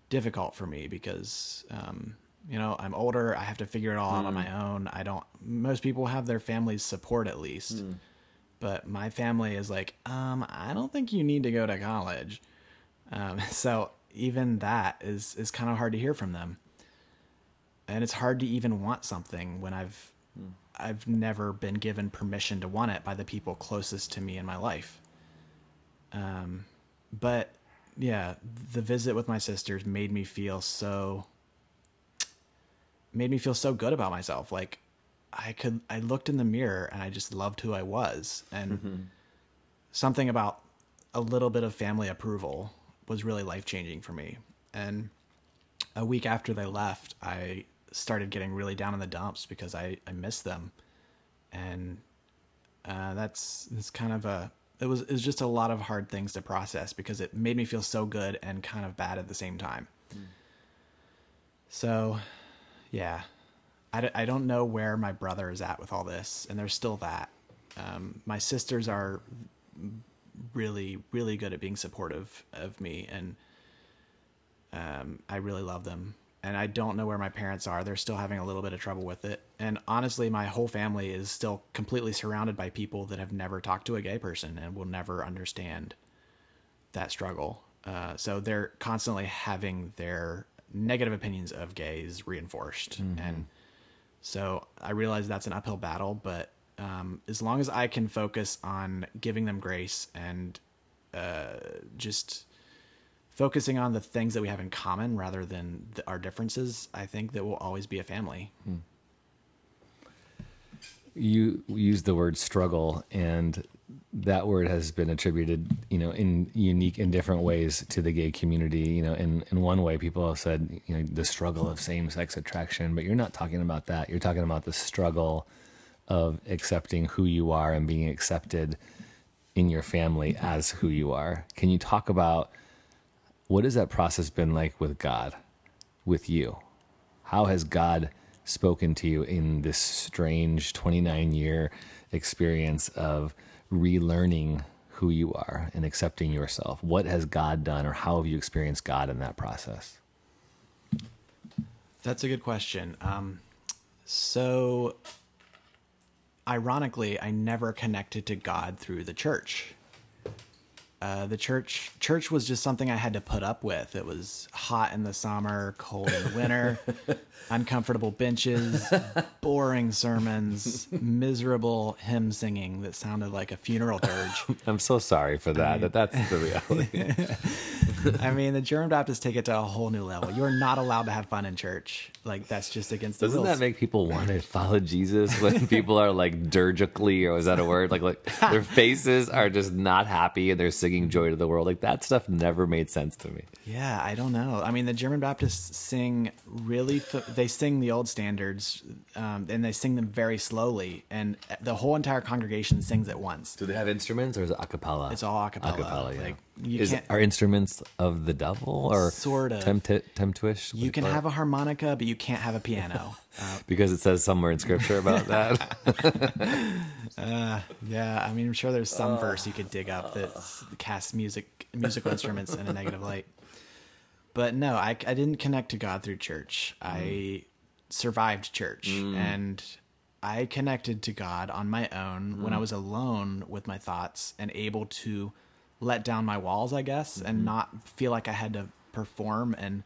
difficult for me because, um, you know, I'm older. I have to figure it all out on my own. I don't, most people have their family's support at least. But my family is like, um, I don't think you need to go to college. Um, so even that is, is kind of hard to hear from them and it's hard to even want something when I've I've never been given permission to want it by the people closest to me in my life. Um, but yeah, the visit with my sisters made me feel so made me feel so good about myself. Like I could I looked in the mirror and I just loved who I was and something about a little bit of family approval was really life changing for me. And a week after they left, I started getting really down in the dumps because I, I missed them. And uh, that's it's kind of a it was it was just a lot of hard things to process because it made me feel so good and kind of bad at the same time. So, yeah, I, d- I don't know where my brother is at with all this, and there's still that. Um, my sisters are really really good at being supportive of me, and um, I really love them. And I don't know where my parents are. They're still having a little bit of trouble with it. And honestly, my whole family is still completely surrounded by people that have never talked to a gay person and will never understand that struggle. Uh, so they're constantly having their negative opinions of gays reinforced. And so I realize that's an uphill battle, but um, as long as I can focus on giving them grace and uh, just focusing on the things that we have in common rather than the, our differences, I think that we'll always be a family. Hmm. you used the word struggle and that word has been attributed you know in unique and different ways to the gay community. You know in in one way people have said you know the struggle of same-sex attraction but you're not talking about that. You're talking about the struggle of accepting who you are and being accepted in your family as who you are. Can you talk about what has that process been like with god with you how has God spoken to you in this strange 29 year experience of relearning who you are and accepting yourself? What has God done, or how have you experienced God in that process? That's a good question. Um, so, ironically, I never connected to God through the church. Uh, the church church was just something I had to put up with. It was hot in the summer, cold in the winter, uncomfortable benches, boring sermons, miserable hymn singing that sounded like a funeral dirge. I'm so sorry for that. that that's the reality. I mean, the German Baptists take it to a whole new level. You're not allowed to have fun in church. Like that's just against the law. Doesn't rules. that make people want to follow Jesus when people are like dirgically, or is that a word? Like, like their faces are just not happy and they're singing "Joy to the World." Like that stuff never made sense to me. Yeah, I don't know. I mean, the German Baptists sing really. F- they sing the old standards, um, and they sing them very slowly, and the whole entire congregation sings at once. Do they have instruments or is it a cappella? It's all a cappella. Acapella, yeah. Like you is, can't. are instruments of the devil or Sort of. tempt temptish? you can have a harmonica, but you can't have a piano. Uh, because it says somewhere in scripture about that. Uh, yeah, I mean, I'm sure there's some uh, verse you could dig up that casts music, musical instruments in a negative light. But no, I, I didn't connect to God through church. I mm. survived church, mm. and I connected to God on my own when I mm. was alone with my thoughts and able to let down my walls, I guess, and mm-hmm. not feel like I had to perform. And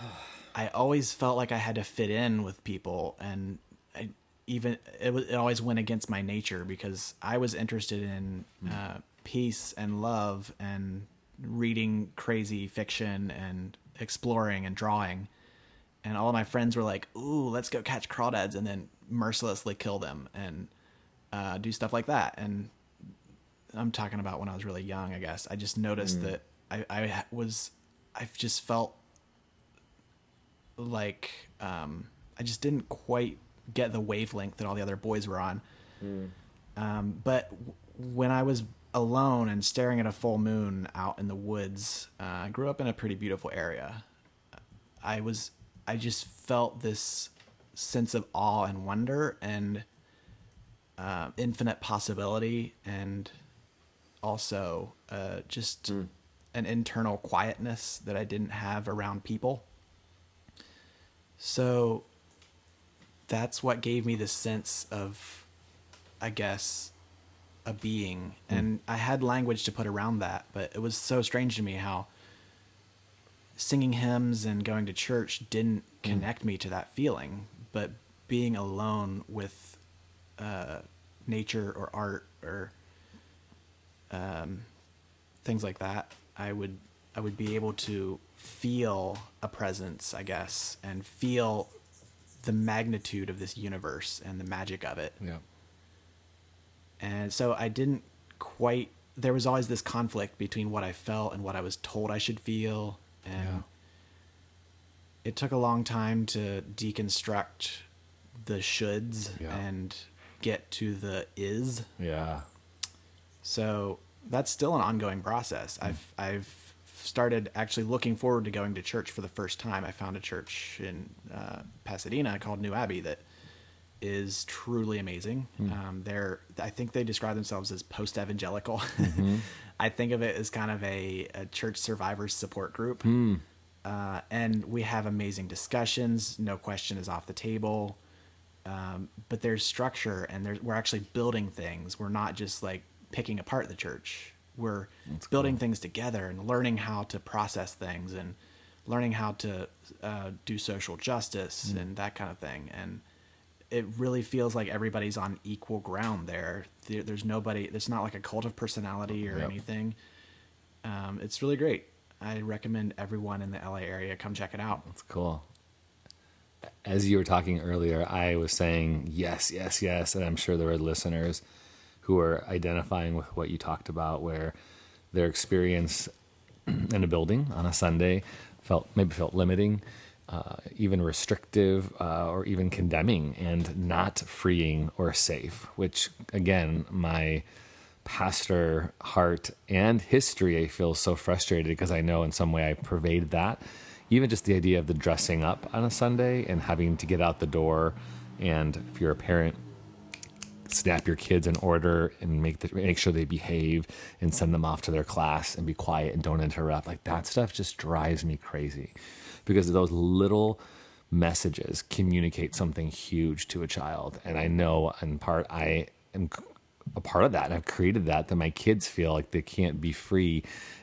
I always felt like I had to fit in with people, and I even it, was, it always went against my nature because I was interested in uh, peace and love and reading crazy fiction and exploring and drawing. And all of my friends were like, "Ooh, let's go catch crawdads and then mercilessly kill them and uh, do stuff like that." And I'm talking about when I was really young, I guess. I just noticed that I, I was, I've just felt like um, I just didn't quite get the wavelength that all the other boys were on. Um, but w- when I was alone and staring at a full moon out in the woods, uh, I grew up in a pretty beautiful area. I was, I just felt this sense of awe and wonder and uh, infinite possibility, and also uh, just an internal quietness that I didn't have around people. So that's what gave me the sense of, I guess, a being. And I had language to put around that, but it was so strange to me how singing hymns and going to church didn't connect me to that feeling. But being alone with uh, nature or art or um, things like that, I would I would be able to feel a presence, I guess, and feel the magnitude of this universe and the magic of it. yeah. And so I didn't quite. There was always this conflict between what I felt and what I was told I should feel, and Yeah. it took a long time to deconstruct the shoulds Yeah. and get to the is. Yeah. So that's still an ongoing process. I've I've started actually looking forward to going to church for the first time. I found a church in uh, Pasadena called New Abbey that is truly amazing. Um, they're I think they describe themselves as post evangelical. I think of it as kind of a, a church survivors support group. Uh, and we have amazing discussions. No question is off the table. Um, but there's structure and there's we're actually building things. We're not just like picking apart the church. We're building things together and learning how to process things and learning how to uh, do social justice and that kind of thing. And it really feels like everybody's on equal ground there. there there's nobody it's not like a cult of personality or Yep. anything um, it's really great i recommend everyone in the la area come check it out That's cool. As you were talking earlier, I was saying yes, yes, yes, and I'm sure there are listeners who are identifying with what you talked about, where their experience in a building on a Sunday felt maybe felt limiting, uh, even restrictive, uh, or even condemning, and not freeing or safe. Which again, my pastor heart and history, I feel so frustrated because I know in some way I pervade that. Even just the idea of the dressing up on a Sunday and having to get out the door, and if you're a parent, snap your kids in order and make the, make sure they behave and send them off to their class and be quiet and don't interrupt. Like that stuff just drives me crazy because those little messages communicate something huge to a child. And I know in part I am a part of that and I've created that that my kids feel like they can't be free.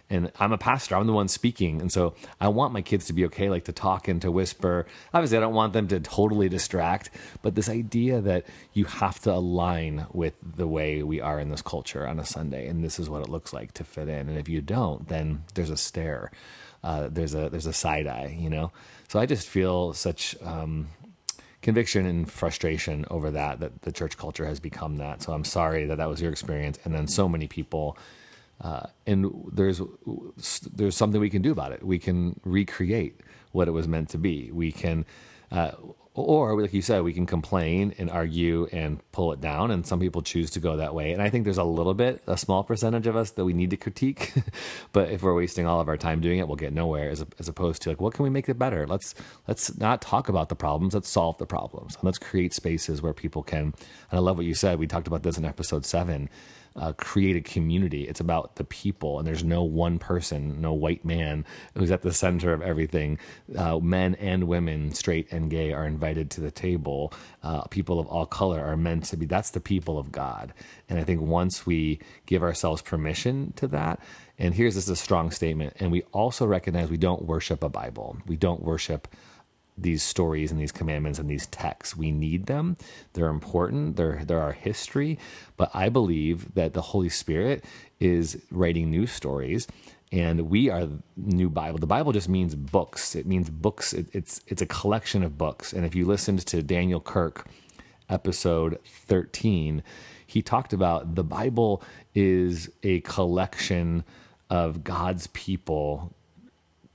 And I'm a pastor, I'm the one speaking. And so I want my kids to be okay, like to talk and to whisper. Obviously, I don't want them to totally distract, but this idea that you have to align with the way we are in this culture on a Sunday, and this is what it looks like to fit in. And if you don't, then there's a stare, uh, there's a there's a side eye, you know. So I just feel such um, conviction and frustration over that that the church culture has become that. So I'm sorry that that was your experience, and then so many people. Uh, and there's there's something we can do about it. We can recreate what it was meant to be. We can, uh, or like you said, we can complain and argue and pull it down. And some people choose to go that way. And I think there's a little bit, a small percentage of us that we need to critique. but if we're wasting all of our time doing it, we'll get nowhere. As, as opposed to like, what can we make it better? Let's let's not talk about the problems. Let's solve the problems. And let's create spaces where people can. And I love what you said. We talked about this in episode seven uh, create a community. It's about the people, and there's no one person, no white man who's at the center of everything. Uh, men and women, straight and gay, are invited to the table. Uh, people of all color are meant to be. That's the people of God. And I think once we give ourselves permission to that, and here's this is a strong statement, and we also recognize we don't worship a Bible. We don't worship these stories and these commandments and these texts. We need them. They're important. They're they're our history. But I believe that the Holy Spirit is writing new stories and we are new bible the bible just means books it means books it, it's it's a collection of books and if you listened to daniel kirk episode 13 he talked about the bible is a collection of god's people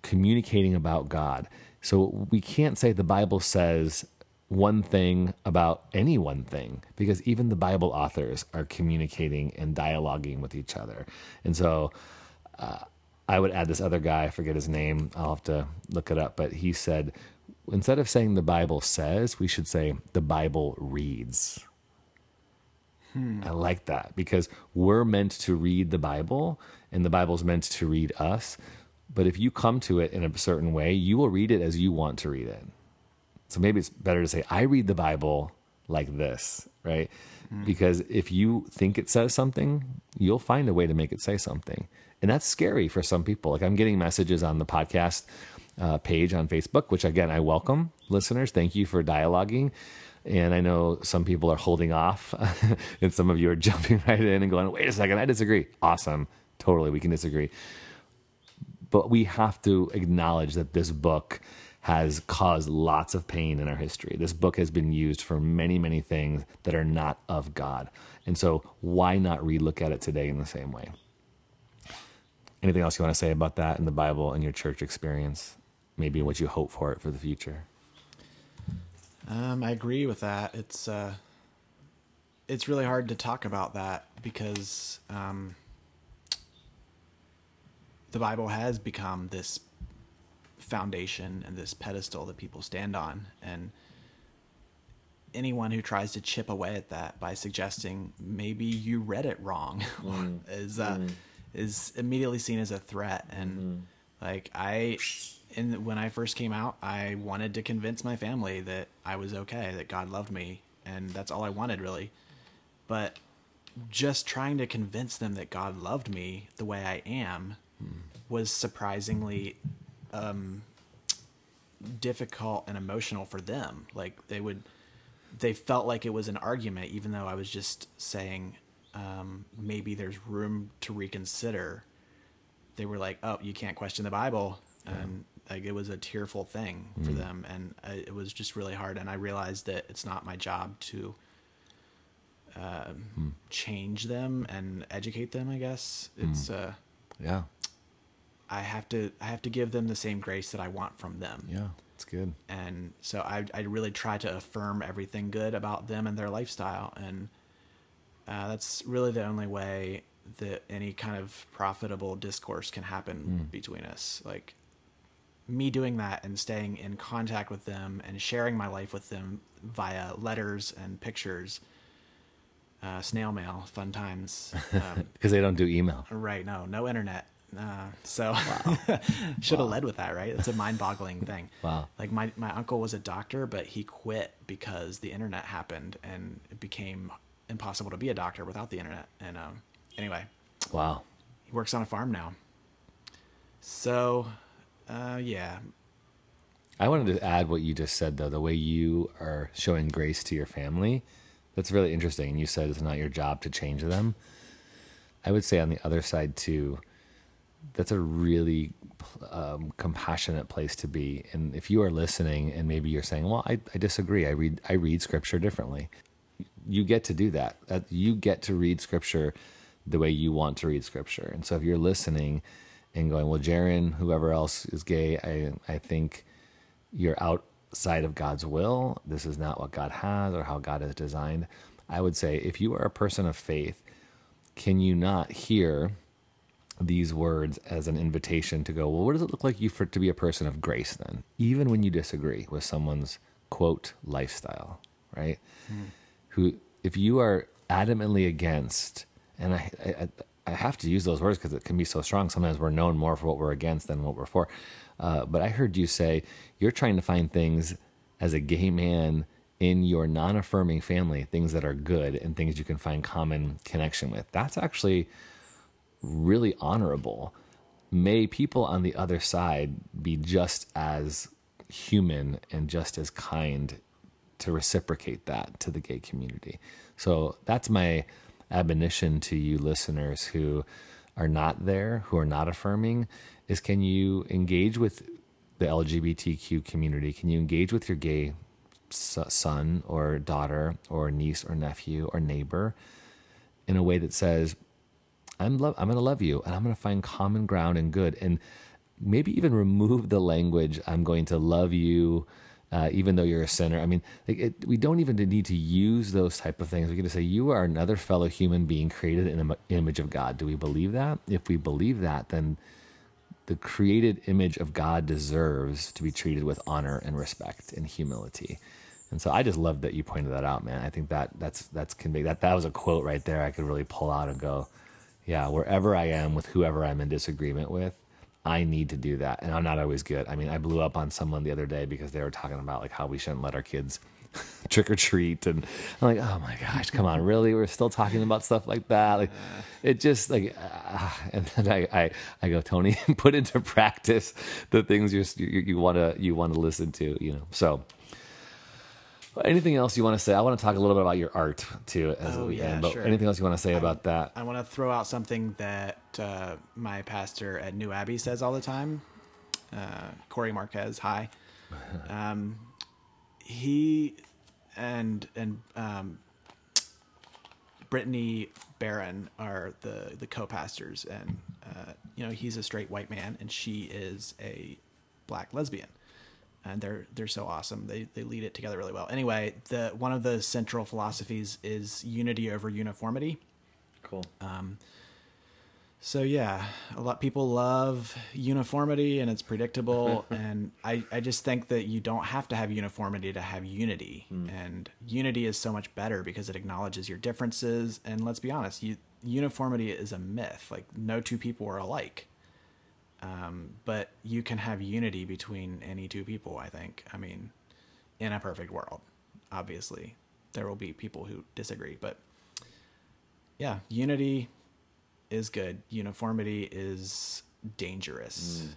communicating about god so we can't say the Bible says one thing about any one thing because even the Bible authors are communicating and dialoguing with each other. And so uh, I would add this other guy, I forget his name, I'll have to look it up, but he said instead of saying the Bible says, we should say the Bible reads. Hmm. I like that because we're meant to read the Bible and the Bible's meant to read us. But if you come to it in a certain way, you will read it as you want to read it. So maybe it's better to say, I read the Bible like this, right? Mm. Because if you think it says something, you'll find a way to make it say something. And that's scary for some people. Like I'm getting messages on the podcast uh, page on Facebook, which again, I welcome listeners. Thank you for dialoguing. And I know some people are holding off, and some of you are jumping right in and going, wait a second, I disagree. Awesome. Totally, we can disagree but we have to acknowledge that this book has caused lots of pain in our history. This book has been used for many, many things that are not of God. And so, why not relook at it today in the same way? Anything else you want to say about that in the Bible and your church experience? Maybe what you hope for it for the future? Um, I agree with that. It's uh, it's really hard to talk about that because um, the Bible has become this foundation and this pedestal that people stand on and anyone who tries to chip away at that by suggesting maybe you read it wrong mm. is uh, mm. is immediately seen as a threat and mm. like I in when I first came out I wanted to convince my family that I was okay that God loved me and that's all I wanted really but just trying to convince them that God loved me the way I am was surprisingly um, difficult and emotional for them. Like they would, they felt like it was an argument, even though I was just saying um, maybe there's room to reconsider. They were like, "Oh, you can't question the Bible," and like it was a tearful thing for mm. them, and I, it was just really hard. And I realized that it's not my job to uh, mm. change them and educate them. I guess it's mm. uh, yeah I have to I have to give them the same grace that I want from them. Yeah, it's good. And so I I really try to affirm everything good about them and their lifestyle, and uh, that's really the only way that any kind of profitable discourse can happen mm. between us. Like me doing that and staying in contact with them and sharing my life with them via letters and pictures. Uh, snail mail, fun times. Because um, they don't do email. Right. No, no internet. Uh, so wow. should have wow. led with that, right? It's a mind-boggling thing. Wow. Like my my uncle was a doctor, but he quit because the internet happened and it became impossible to be a doctor without the internet. And um, anyway, Wow. he works on a farm now. So, uh, yeah, I wanted to add what you just said, though, the way you are showing grace to your family. That's really interesting. And you said it's not your job to change them. I would say on the other side, too, that's a really um, compassionate place to be. And if you are listening and maybe you're saying, well, I, I disagree, I read, I read scripture differently, you get to do that. that. You get to read scripture the way you want to read scripture. And so if you're listening and going, well, Jaron, whoever else is gay, I, I think you're outside of God's will. This is not what God has or how God has designed. I would say if you are a person of faith, can you not hear these words as an invitation to go, well, what does it look like you for to be a person of grace then? Even when you disagree with someone's quote lifestyle, right? Who if you are adamantly against and I, I I have to use those words because it can be so strong. Sometimes we're known more for what we're against than what we're for. Uh, but I heard you say you're trying to find things as a gay man in your non affirming family, things that are good and things you can find common connection with. That's actually really honorable. May people on the other side be just as human and just as kind to reciprocate that to the gay community. So that's my admonition to you listeners who are not there, who are not affirming, is can you engage with the LGBTQ community? Can you engage with your gay son or daughter or niece or nephew or neighbor in a way that says, I'm love I'm to love you and I'm to find common ground and good and maybe even remove the language I'm going to love you uh, even though you're a sinner. I mean, it, we don't even need to use those type of things. We can to say you are another fellow human being created in the image of God. Do we believe that? If we believe that, then the created image of God deserves to be treated with honor and respect and humility. And so I just love that you pointed that out, man. I think that that's that's can be that that was a quote right there. I could really pull out and go, yeah, wherever I am with whoever I'm in disagreement with, I need to do that. And I'm not always good. I mean, I blew up on someone the other day because they were talking about like how we shouldn't let our kids trick or treat. And I'm like, oh my gosh, come on, really? We're still talking about stuff like that. Like it just like, uh, and then I, I, I go, Tony, put into practice the things you're, you, you want to, you want to listen to, you know? So anything else you want to say? I want to talk a little bit about your art too as Oh, we yeah, end, but sure. anything else you want to say about that? I want to throw out something that uh, my pastor at New Abbey says all the time. Uh, Corey Marquez, hi. Um, he and and um, Brittany Barron are the the co-pastors, and uh, you know he's a straight white man, and she is a black lesbian, and they're they're so awesome. They they lead it together really well. Anyway, the one of the central philosophies is unity over uniformity. Cool. Um, So yeah, a lot people love uniformity and it's predictable and I, I just think that you don't have to have uniformity to have unity. And unity is so much better because it acknowledges your differences and let's be honest, you, uniformity is a myth. Like no two people are alike. Um, but you can have unity between any two people, I think. I mean, in a perfect world, obviously. There will be people who disagree, but yeah, unity is good. Uniformity is dangerous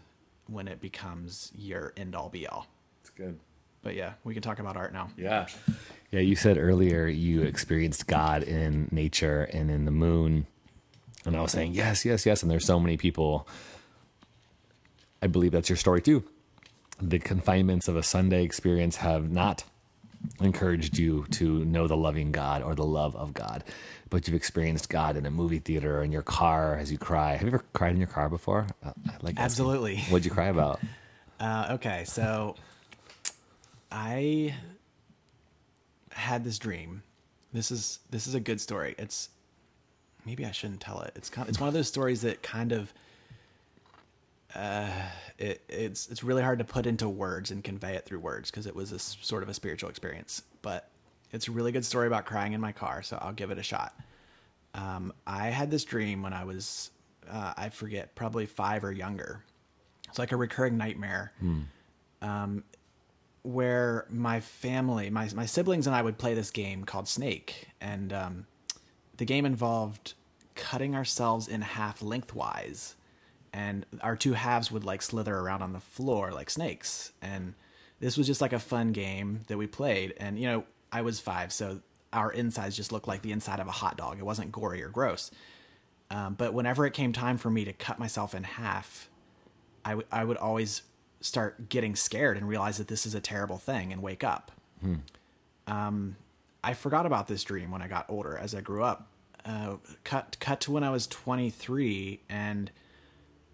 when it becomes your end all be all. It's good. But yeah, we can talk about art now. Yeah. Yeah, you said earlier you experienced God in nature and in the moon. And I was saying, yes, yes, yes. And there's so many people. I believe that's your story too. The confinements of a Sunday experience have not encouraged you to know the loving God or the love of God, but you've experienced God in a movie theater or in your car as you cry. Have you ever cried in your car before? Uh, like asking. Absolutely. What'd you cry about? Uh, okay, so I had this dream. This is this is a good story. It's maybe I shouldn't tell it. It's kind of, it's one of those stories that kind of uh, it, it's it's really hard to put into words and convey it through words because it was a sort of a spiritual experience. But it's a really good story about crying in my car, so I'll give it a shot. Um, I had this dream when I was uh, I forget probably five or younger. It's like a recurring nightmare um, where my family, my my siblings and I would play this game called Snake, and um, the game involved cutting ourselves in half lengthwise, and our two halves would like slither around on the floor like snakes. And this was just like a fun game that we played. And you know, I was five, so our insides just looked like the inside of a hot dog. It wasn't gory or gross. Um, but whenever it came time for me to cut myself in half, I, w- I would always start getting scared and realize that this is a terrible thing and wake up. Um, I forgot about this dream when I got older as I grew up. Uh, cut cut to when I was 23 and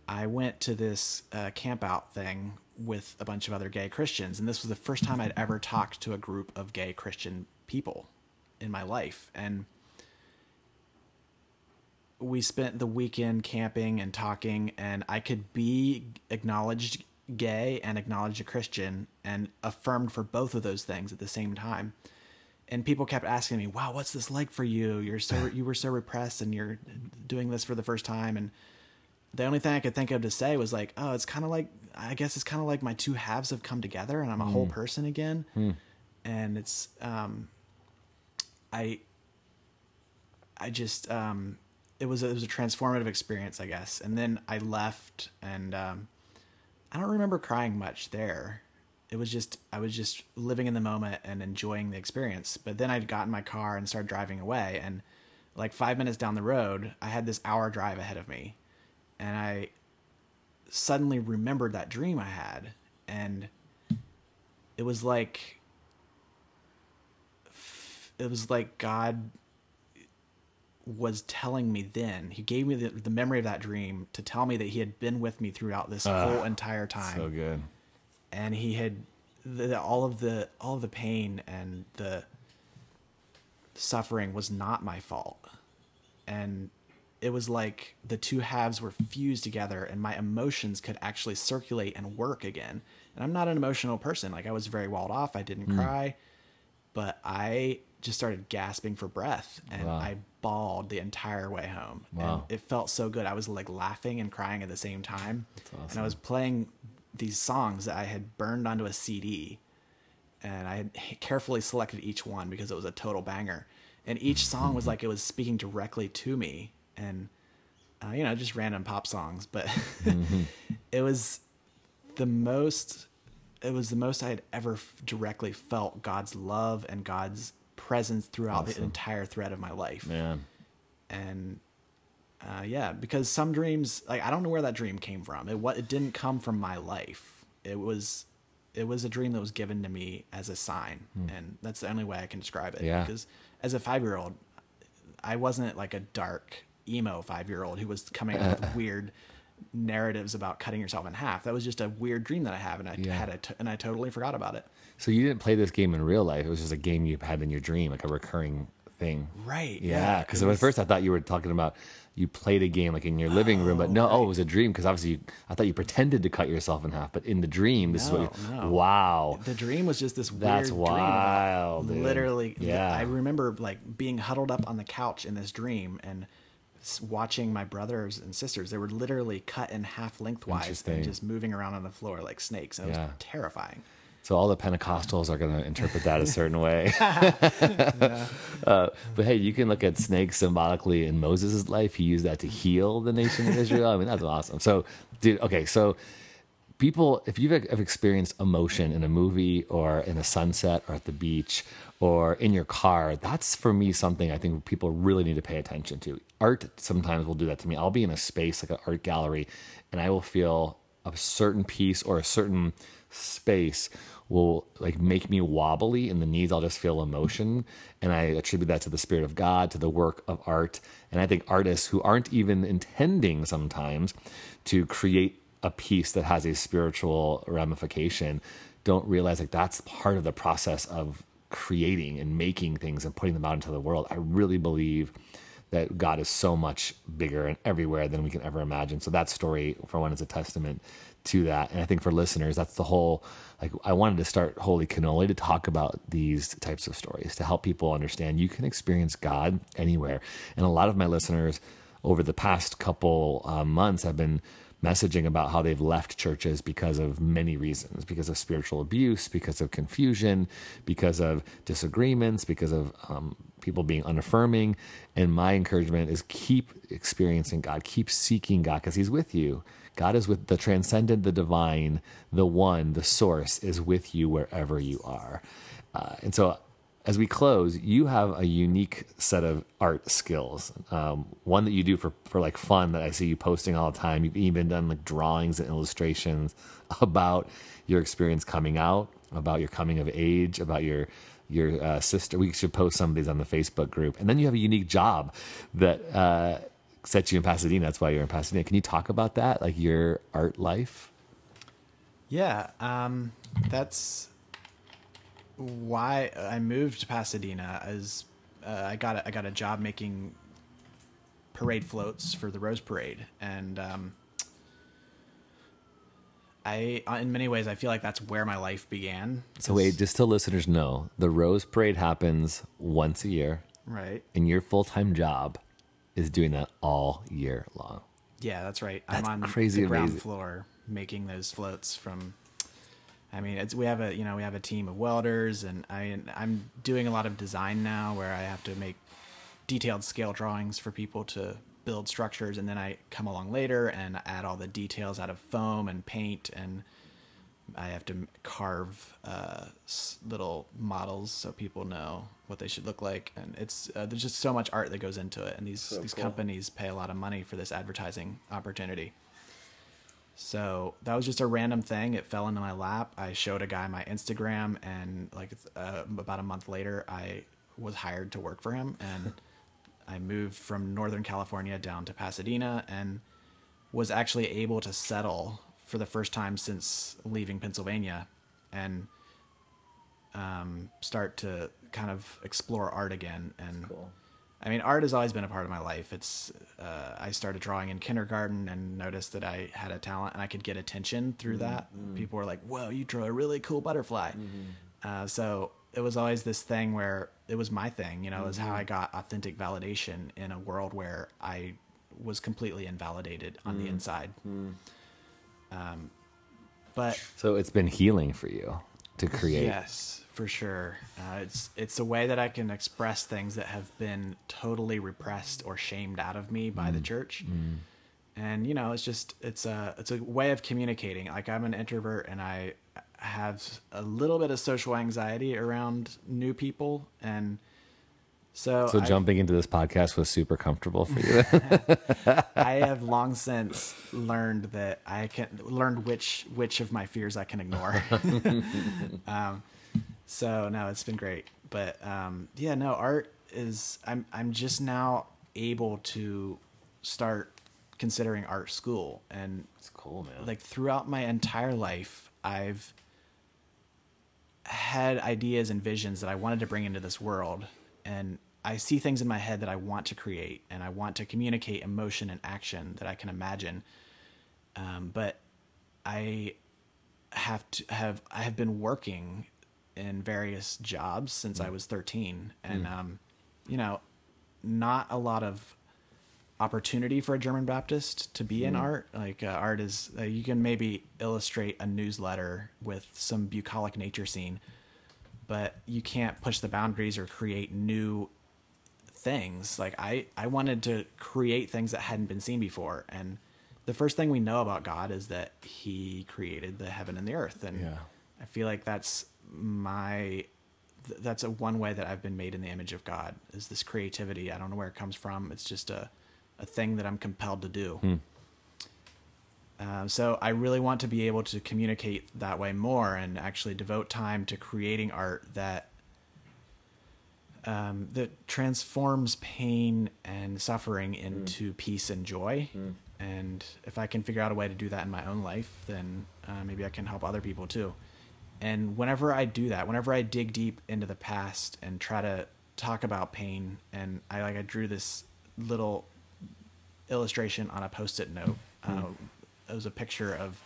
I went to this uh, camp out thing with a bunch of other gay Christians, and this was the first time I'd ever talked to a group of gay Christian people in my life, and we spent the weekend camping and talking, and I could be acknowledged gay and acknowledged a Christian and affirmed for both of those things at the same time. And people kept asking me, "Wow, what's this like for you? You're so you were so repressed, and you're doing this for the first time." And the only thing I could think of to say was like, "Oh, it's kind of like I guess it's kind of like my two halves have come together, and I'm a whole person again." And it's um, I I just um, it was a, it was a transformative experience, I guess. And then I left, and um, I don't remember crying much there. It was just I was just living in the moment and enjoying the experience. But then I got in my car and started driving away, and like five minutes down the road, I had this hour drive ahead of me, and I suddenly remembered that dream I had, and it was like it was like God was telling me then. He gave me the, the memory of that dream to tell me that he had been with me throughout this ah, whole entire time So good. and he had the, the- all of the all of the pain and the suffering was not my fault and it was like the two halves were fused together and my emotions could actually circulate and work again. And i'm not an emotional person. Like i was very walled off. I didn't hmm. cry. But i just started gasping for breath and Wow. i bawled the entire way home. Wow. and it felt so good. I was like laughing and crying at the same time. And i was playing these songs that i had burned onto a cd and I had carefully selected each one because it was a total banger. And each song was mm-hmm. like it was speaking directly to me, and uh, you know, just random pop songs. But it was the most. It was the most I had ever f- directly felt God's love and God's presence throughout the entire thread of my life. Man. And uh, yeah, because some dreams, like I don't know where that dream came from. It what it didn't come from my life. It was it was a dream that was given to me as a sign, and that's the only way I can describe it. Yeah. Because as a five year old, I wasn't like a dark emo five year old who was coming up uh. with weird narratives about cutting yourself in half. That was just a weird dream that I have, and I Yeah. had it, and I totally forgot about it. So you didn't play this game in real life. It was just a game you had in your dream, like a recurring thing. Right. Yeah, because it at first I thought you were talking about you played a game like in your living room, but oh, no, oh, it was a dream because obviously you, I thought you pretended to cut yourself in half, but in the dream, this is what. You, No, no. Wow, The dream was just this That's weird dream about wild, literally. Yeah. I remember like being huddled up on the couch in this dream and watching my brothers and sisters. They were literally cut in half lengthwise and just moving around on the floor like snakes. And it Yeah. was terrifying. So all the Pentecostals are going to interpret that a certain way. uh, but hey, you can look at snakes symbolically in Moses' life. He used that to heal the nation of Israel. I mean, that's awesome. So, dude, okay, so people, if you've have experienced emotion in a movie or in a sunset or at the beach or in your car, that's for me something I think people really need to pay attention to. Art sometimes will do that to me. I'll be in a space like an art gallery and I will feel a certain piece or a certain space will like make me wobbly in the knees. I'll just feel emotion. And I attribute that to the spirit of God, to the work of art. And I think artists who aren't even intending sometimes to create a piece that has a spiritual ramification don't realize like that's part of the process of creating and making things and putting them out into the world. I really believe that God is so much bigger and everywhere than we can ever imagine. So that story, for one, is a testament to that. And I think for listeners, that's the whole. Like I wanted to start Holy Cannoli to talk about these types of stories to help people understand you can experience God anywhere. And a lot of my listeners over the past couple uh, months have been messaging about how they've left churches because of many reasons because of spiritual abuse because of confusion because of disagreements because of um, people being unaffirming. And my encouragement is keep experiencing God, keep seeking God because He's with you. God is with the transcendent, the divine, the one, the source is with you wherever you are. Uh, and so as we close, you have a unique set of art skills. Um, one that you do for, for like fun that I see you posting all the time. You've even done like drawings and illustrations about your experience coming out, about your coming of age, about your your uh, sister. We should post some of these on the Facebook group. And then you have a unique job that uh, sets you in Pasadena. That's why you're in Pasadena. Can you talk about that, like your art life? Yeah, um, that's why I moved to Pasadena. As uh, I got a, I got a job making parade floats for the Rose Parade, and um, I, in many ways, I feel like that's where my life began. So wait, just so listeners know, the Rose Parade happens once a year, Right. and your full time job is doing that all year long. Yeah, that's right. That's I'm on crazy the ground amazing. floor making those floats from. I mean, it's we have a you know we have a team of welders, and I I'm doing a lot of design now where I have to make detailed scale drawings for people to build structures, and then I come along later and add all the details out of foam and paint, and I have to carve uh, little models so people know what they should look like, and it's uh, there's just so much art that goes into it, and these these companies pay a lot of money for this advertising opportunity. So that was just a random thing. It fell into my lap. I showed a guy my Instagram, and like uh, about a month later, I was hired to work for him, and I moved from Northern California down to Pasadena, and was actually able to settle for the first time since leaving Pennsylvania, and um, start to kind of explore art again. And I mean, art has always been a part of my life. It's uh, I started drawing in kindergarten and noticed that I had a talent and I could get attention through that. People were like, "Whoa, you draw a really cool butterfly." Uh, so it was always this thing where it was my thing. You know, it was how I got authentic validation in a world where I was completely invalidated on the inside. Um, but So it's been healing for you to create. Yes, for sure. Uh, it's it's a way that I can express things that have been totally repressed or shamed out of me by the church. And you know, it's just it's a it's a way of communicating. Like I'm an introvert and I have a little bit of social anxiety around new people and so So I- jumping into this podcast was super comfortable for you. I have long since learned that I can learned which which of my fears I can ignore. um, so no, it's been great. But um, yeah, no, art is. I'm I'm just now able to start considering art school, and it's cool, man. like throughout my entire life, I've had ideas and visions that I wanted to bring into this world. And I see things in my head that I want to create and I want to communicate emotion and action that I can imagine. Um, but I have to have, I have been working in various jobs since I was 13 and, um, you know, not a lot of opportunity for a German Baptist to be in art. Like uh, art is, uh, you can maybe illustrate a newsletter with some bucolic nature scene, but you can't push the boundaries or create new things. Like I, I wanted to create things that hadn't been seen before. And the first thing we know about God is that he created the heaven and the earth. And Yeah. I feel like that's my th- that's a one way that I've been made in the image of God is this creativity. I don't know where it comes from. It's just a a thing that I'm compelled to do. Um, so I really want to be able to communicate that way more and actually devote time to creating art that um, that transforms pain and suffering into peace and joy. And if I can figure out a way to do that in my own life, then uh, maybe I can help other people too. And whenever I do that, whenever I dig deep into the past and try to talk about pain, and I like I drew this little illustration on a post-it note. Uh, it was a picture of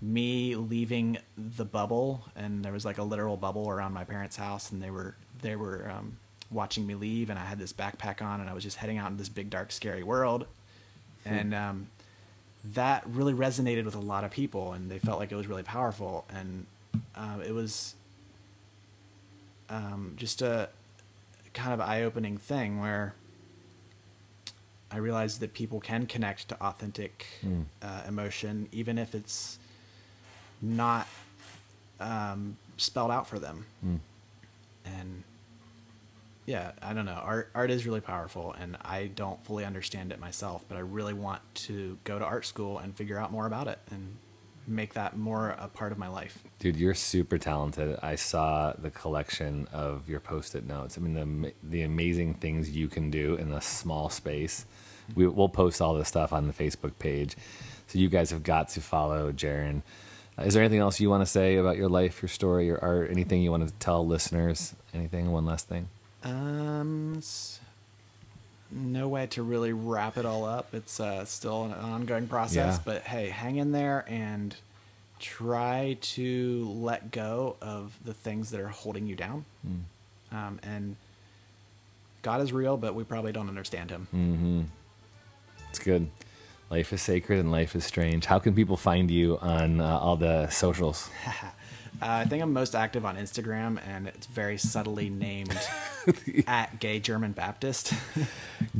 me leaving the bubble, and there was like a literal bubble around my parents' house, and they were they were um, watching me leave, and I had this backpack on, and I was just heading out in this big, dark, scary world, and um, that really resonated with a lot of people, and they felt like it was really powerful, and uh, it was um, just a kind of eye opening thing where I realized that people can connect to authentic uh, emotion, even if it's not um, spelled out for them. And yeah, I don't know. Art art is really powerful, and I don't fully understand it myself, but I really want to go to art school and figure out more about it and make that more a part of my life. Dude, you're super talented. I saw the collection of your post-it notes. I mean, the the amazing things you can do in a small space. We, we'll post all this stuff on the Facebook page, so you guys have got to follow Jaron. Uh, is there anything else you want to say about your life, your story, your art? Anything you want to tell listeners? Anything? One last thing. Um, s- no way to really wrap it all up. It's uh, still an ongoing process, Yeah. but hey, hang in there and try to let go of the things that are holding you down. Um, and God is real, but we probably don't understand him. It's good. Life is sacred and life is strange. How can people find you on uh, all the socials? Uh, I think I'm most active on Instagram, and it's very subtly named at Gay German Baptist.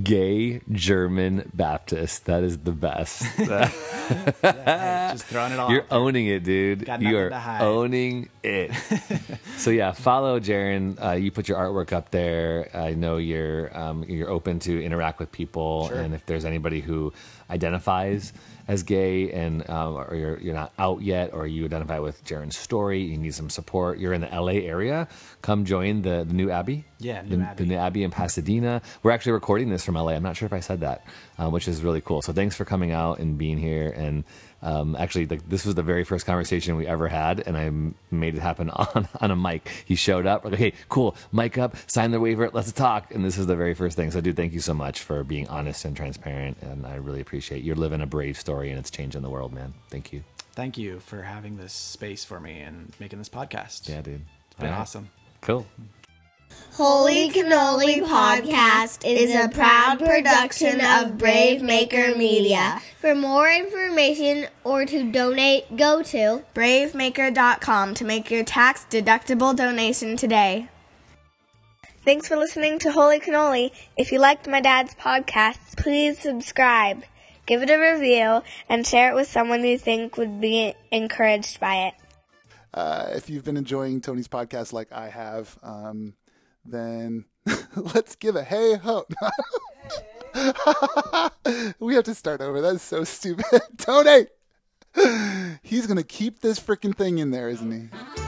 Gay German Baptist. That is the best. Hey, just throwing it all. You're owning it, dude. Got You are owning it. so yeah, follow Jaron. Uh, you put your artwork up there. I know you're um, you're open to interact with people, Sure. and if there's anybody who identifies as gay and um, or you're you're not out yet, or you identify with Jaron's story, you need some support. You're in the LA area. Come join the, the new Abbey. Yeah, the, New the Abbey. new Abbey in Pasadena. We're actually recording this from LA. I'm not sure if I said that, uh, which is really cool. So thanks for coming out and being here. And um, actually, like this was the very first conversation we ever had, and I m- made it happen on on a mic. He showed up. Like, hey, cool, mic up, sign the waiver, let's talk. And this is the very first thing. So, dude, thank you so much for being honest and transparent, and I really appreciate you're living a brave story, and it's changing the world, man. Thank you. Thank you for having this space for me and making this podcast. Yeah, dude. It's been right. awesome. Cool. Holy Cannoli Podcast is a proud production of Brave Maker Media. For more information or to donate, go to bravemaker.com to make your tax deductible donation today. Thanks for listening to Holy Cannoli. If you liked my dad's podcast, please subscribe, give it a review, and share it with someone you think would be encouraged by it. Uh, if you've been enjoying Tony's podcast like I have, um, then let's give a hey ho. we have to start over. That's so stupid. Tony! He's going to keep this freaking thing in there, isn't he?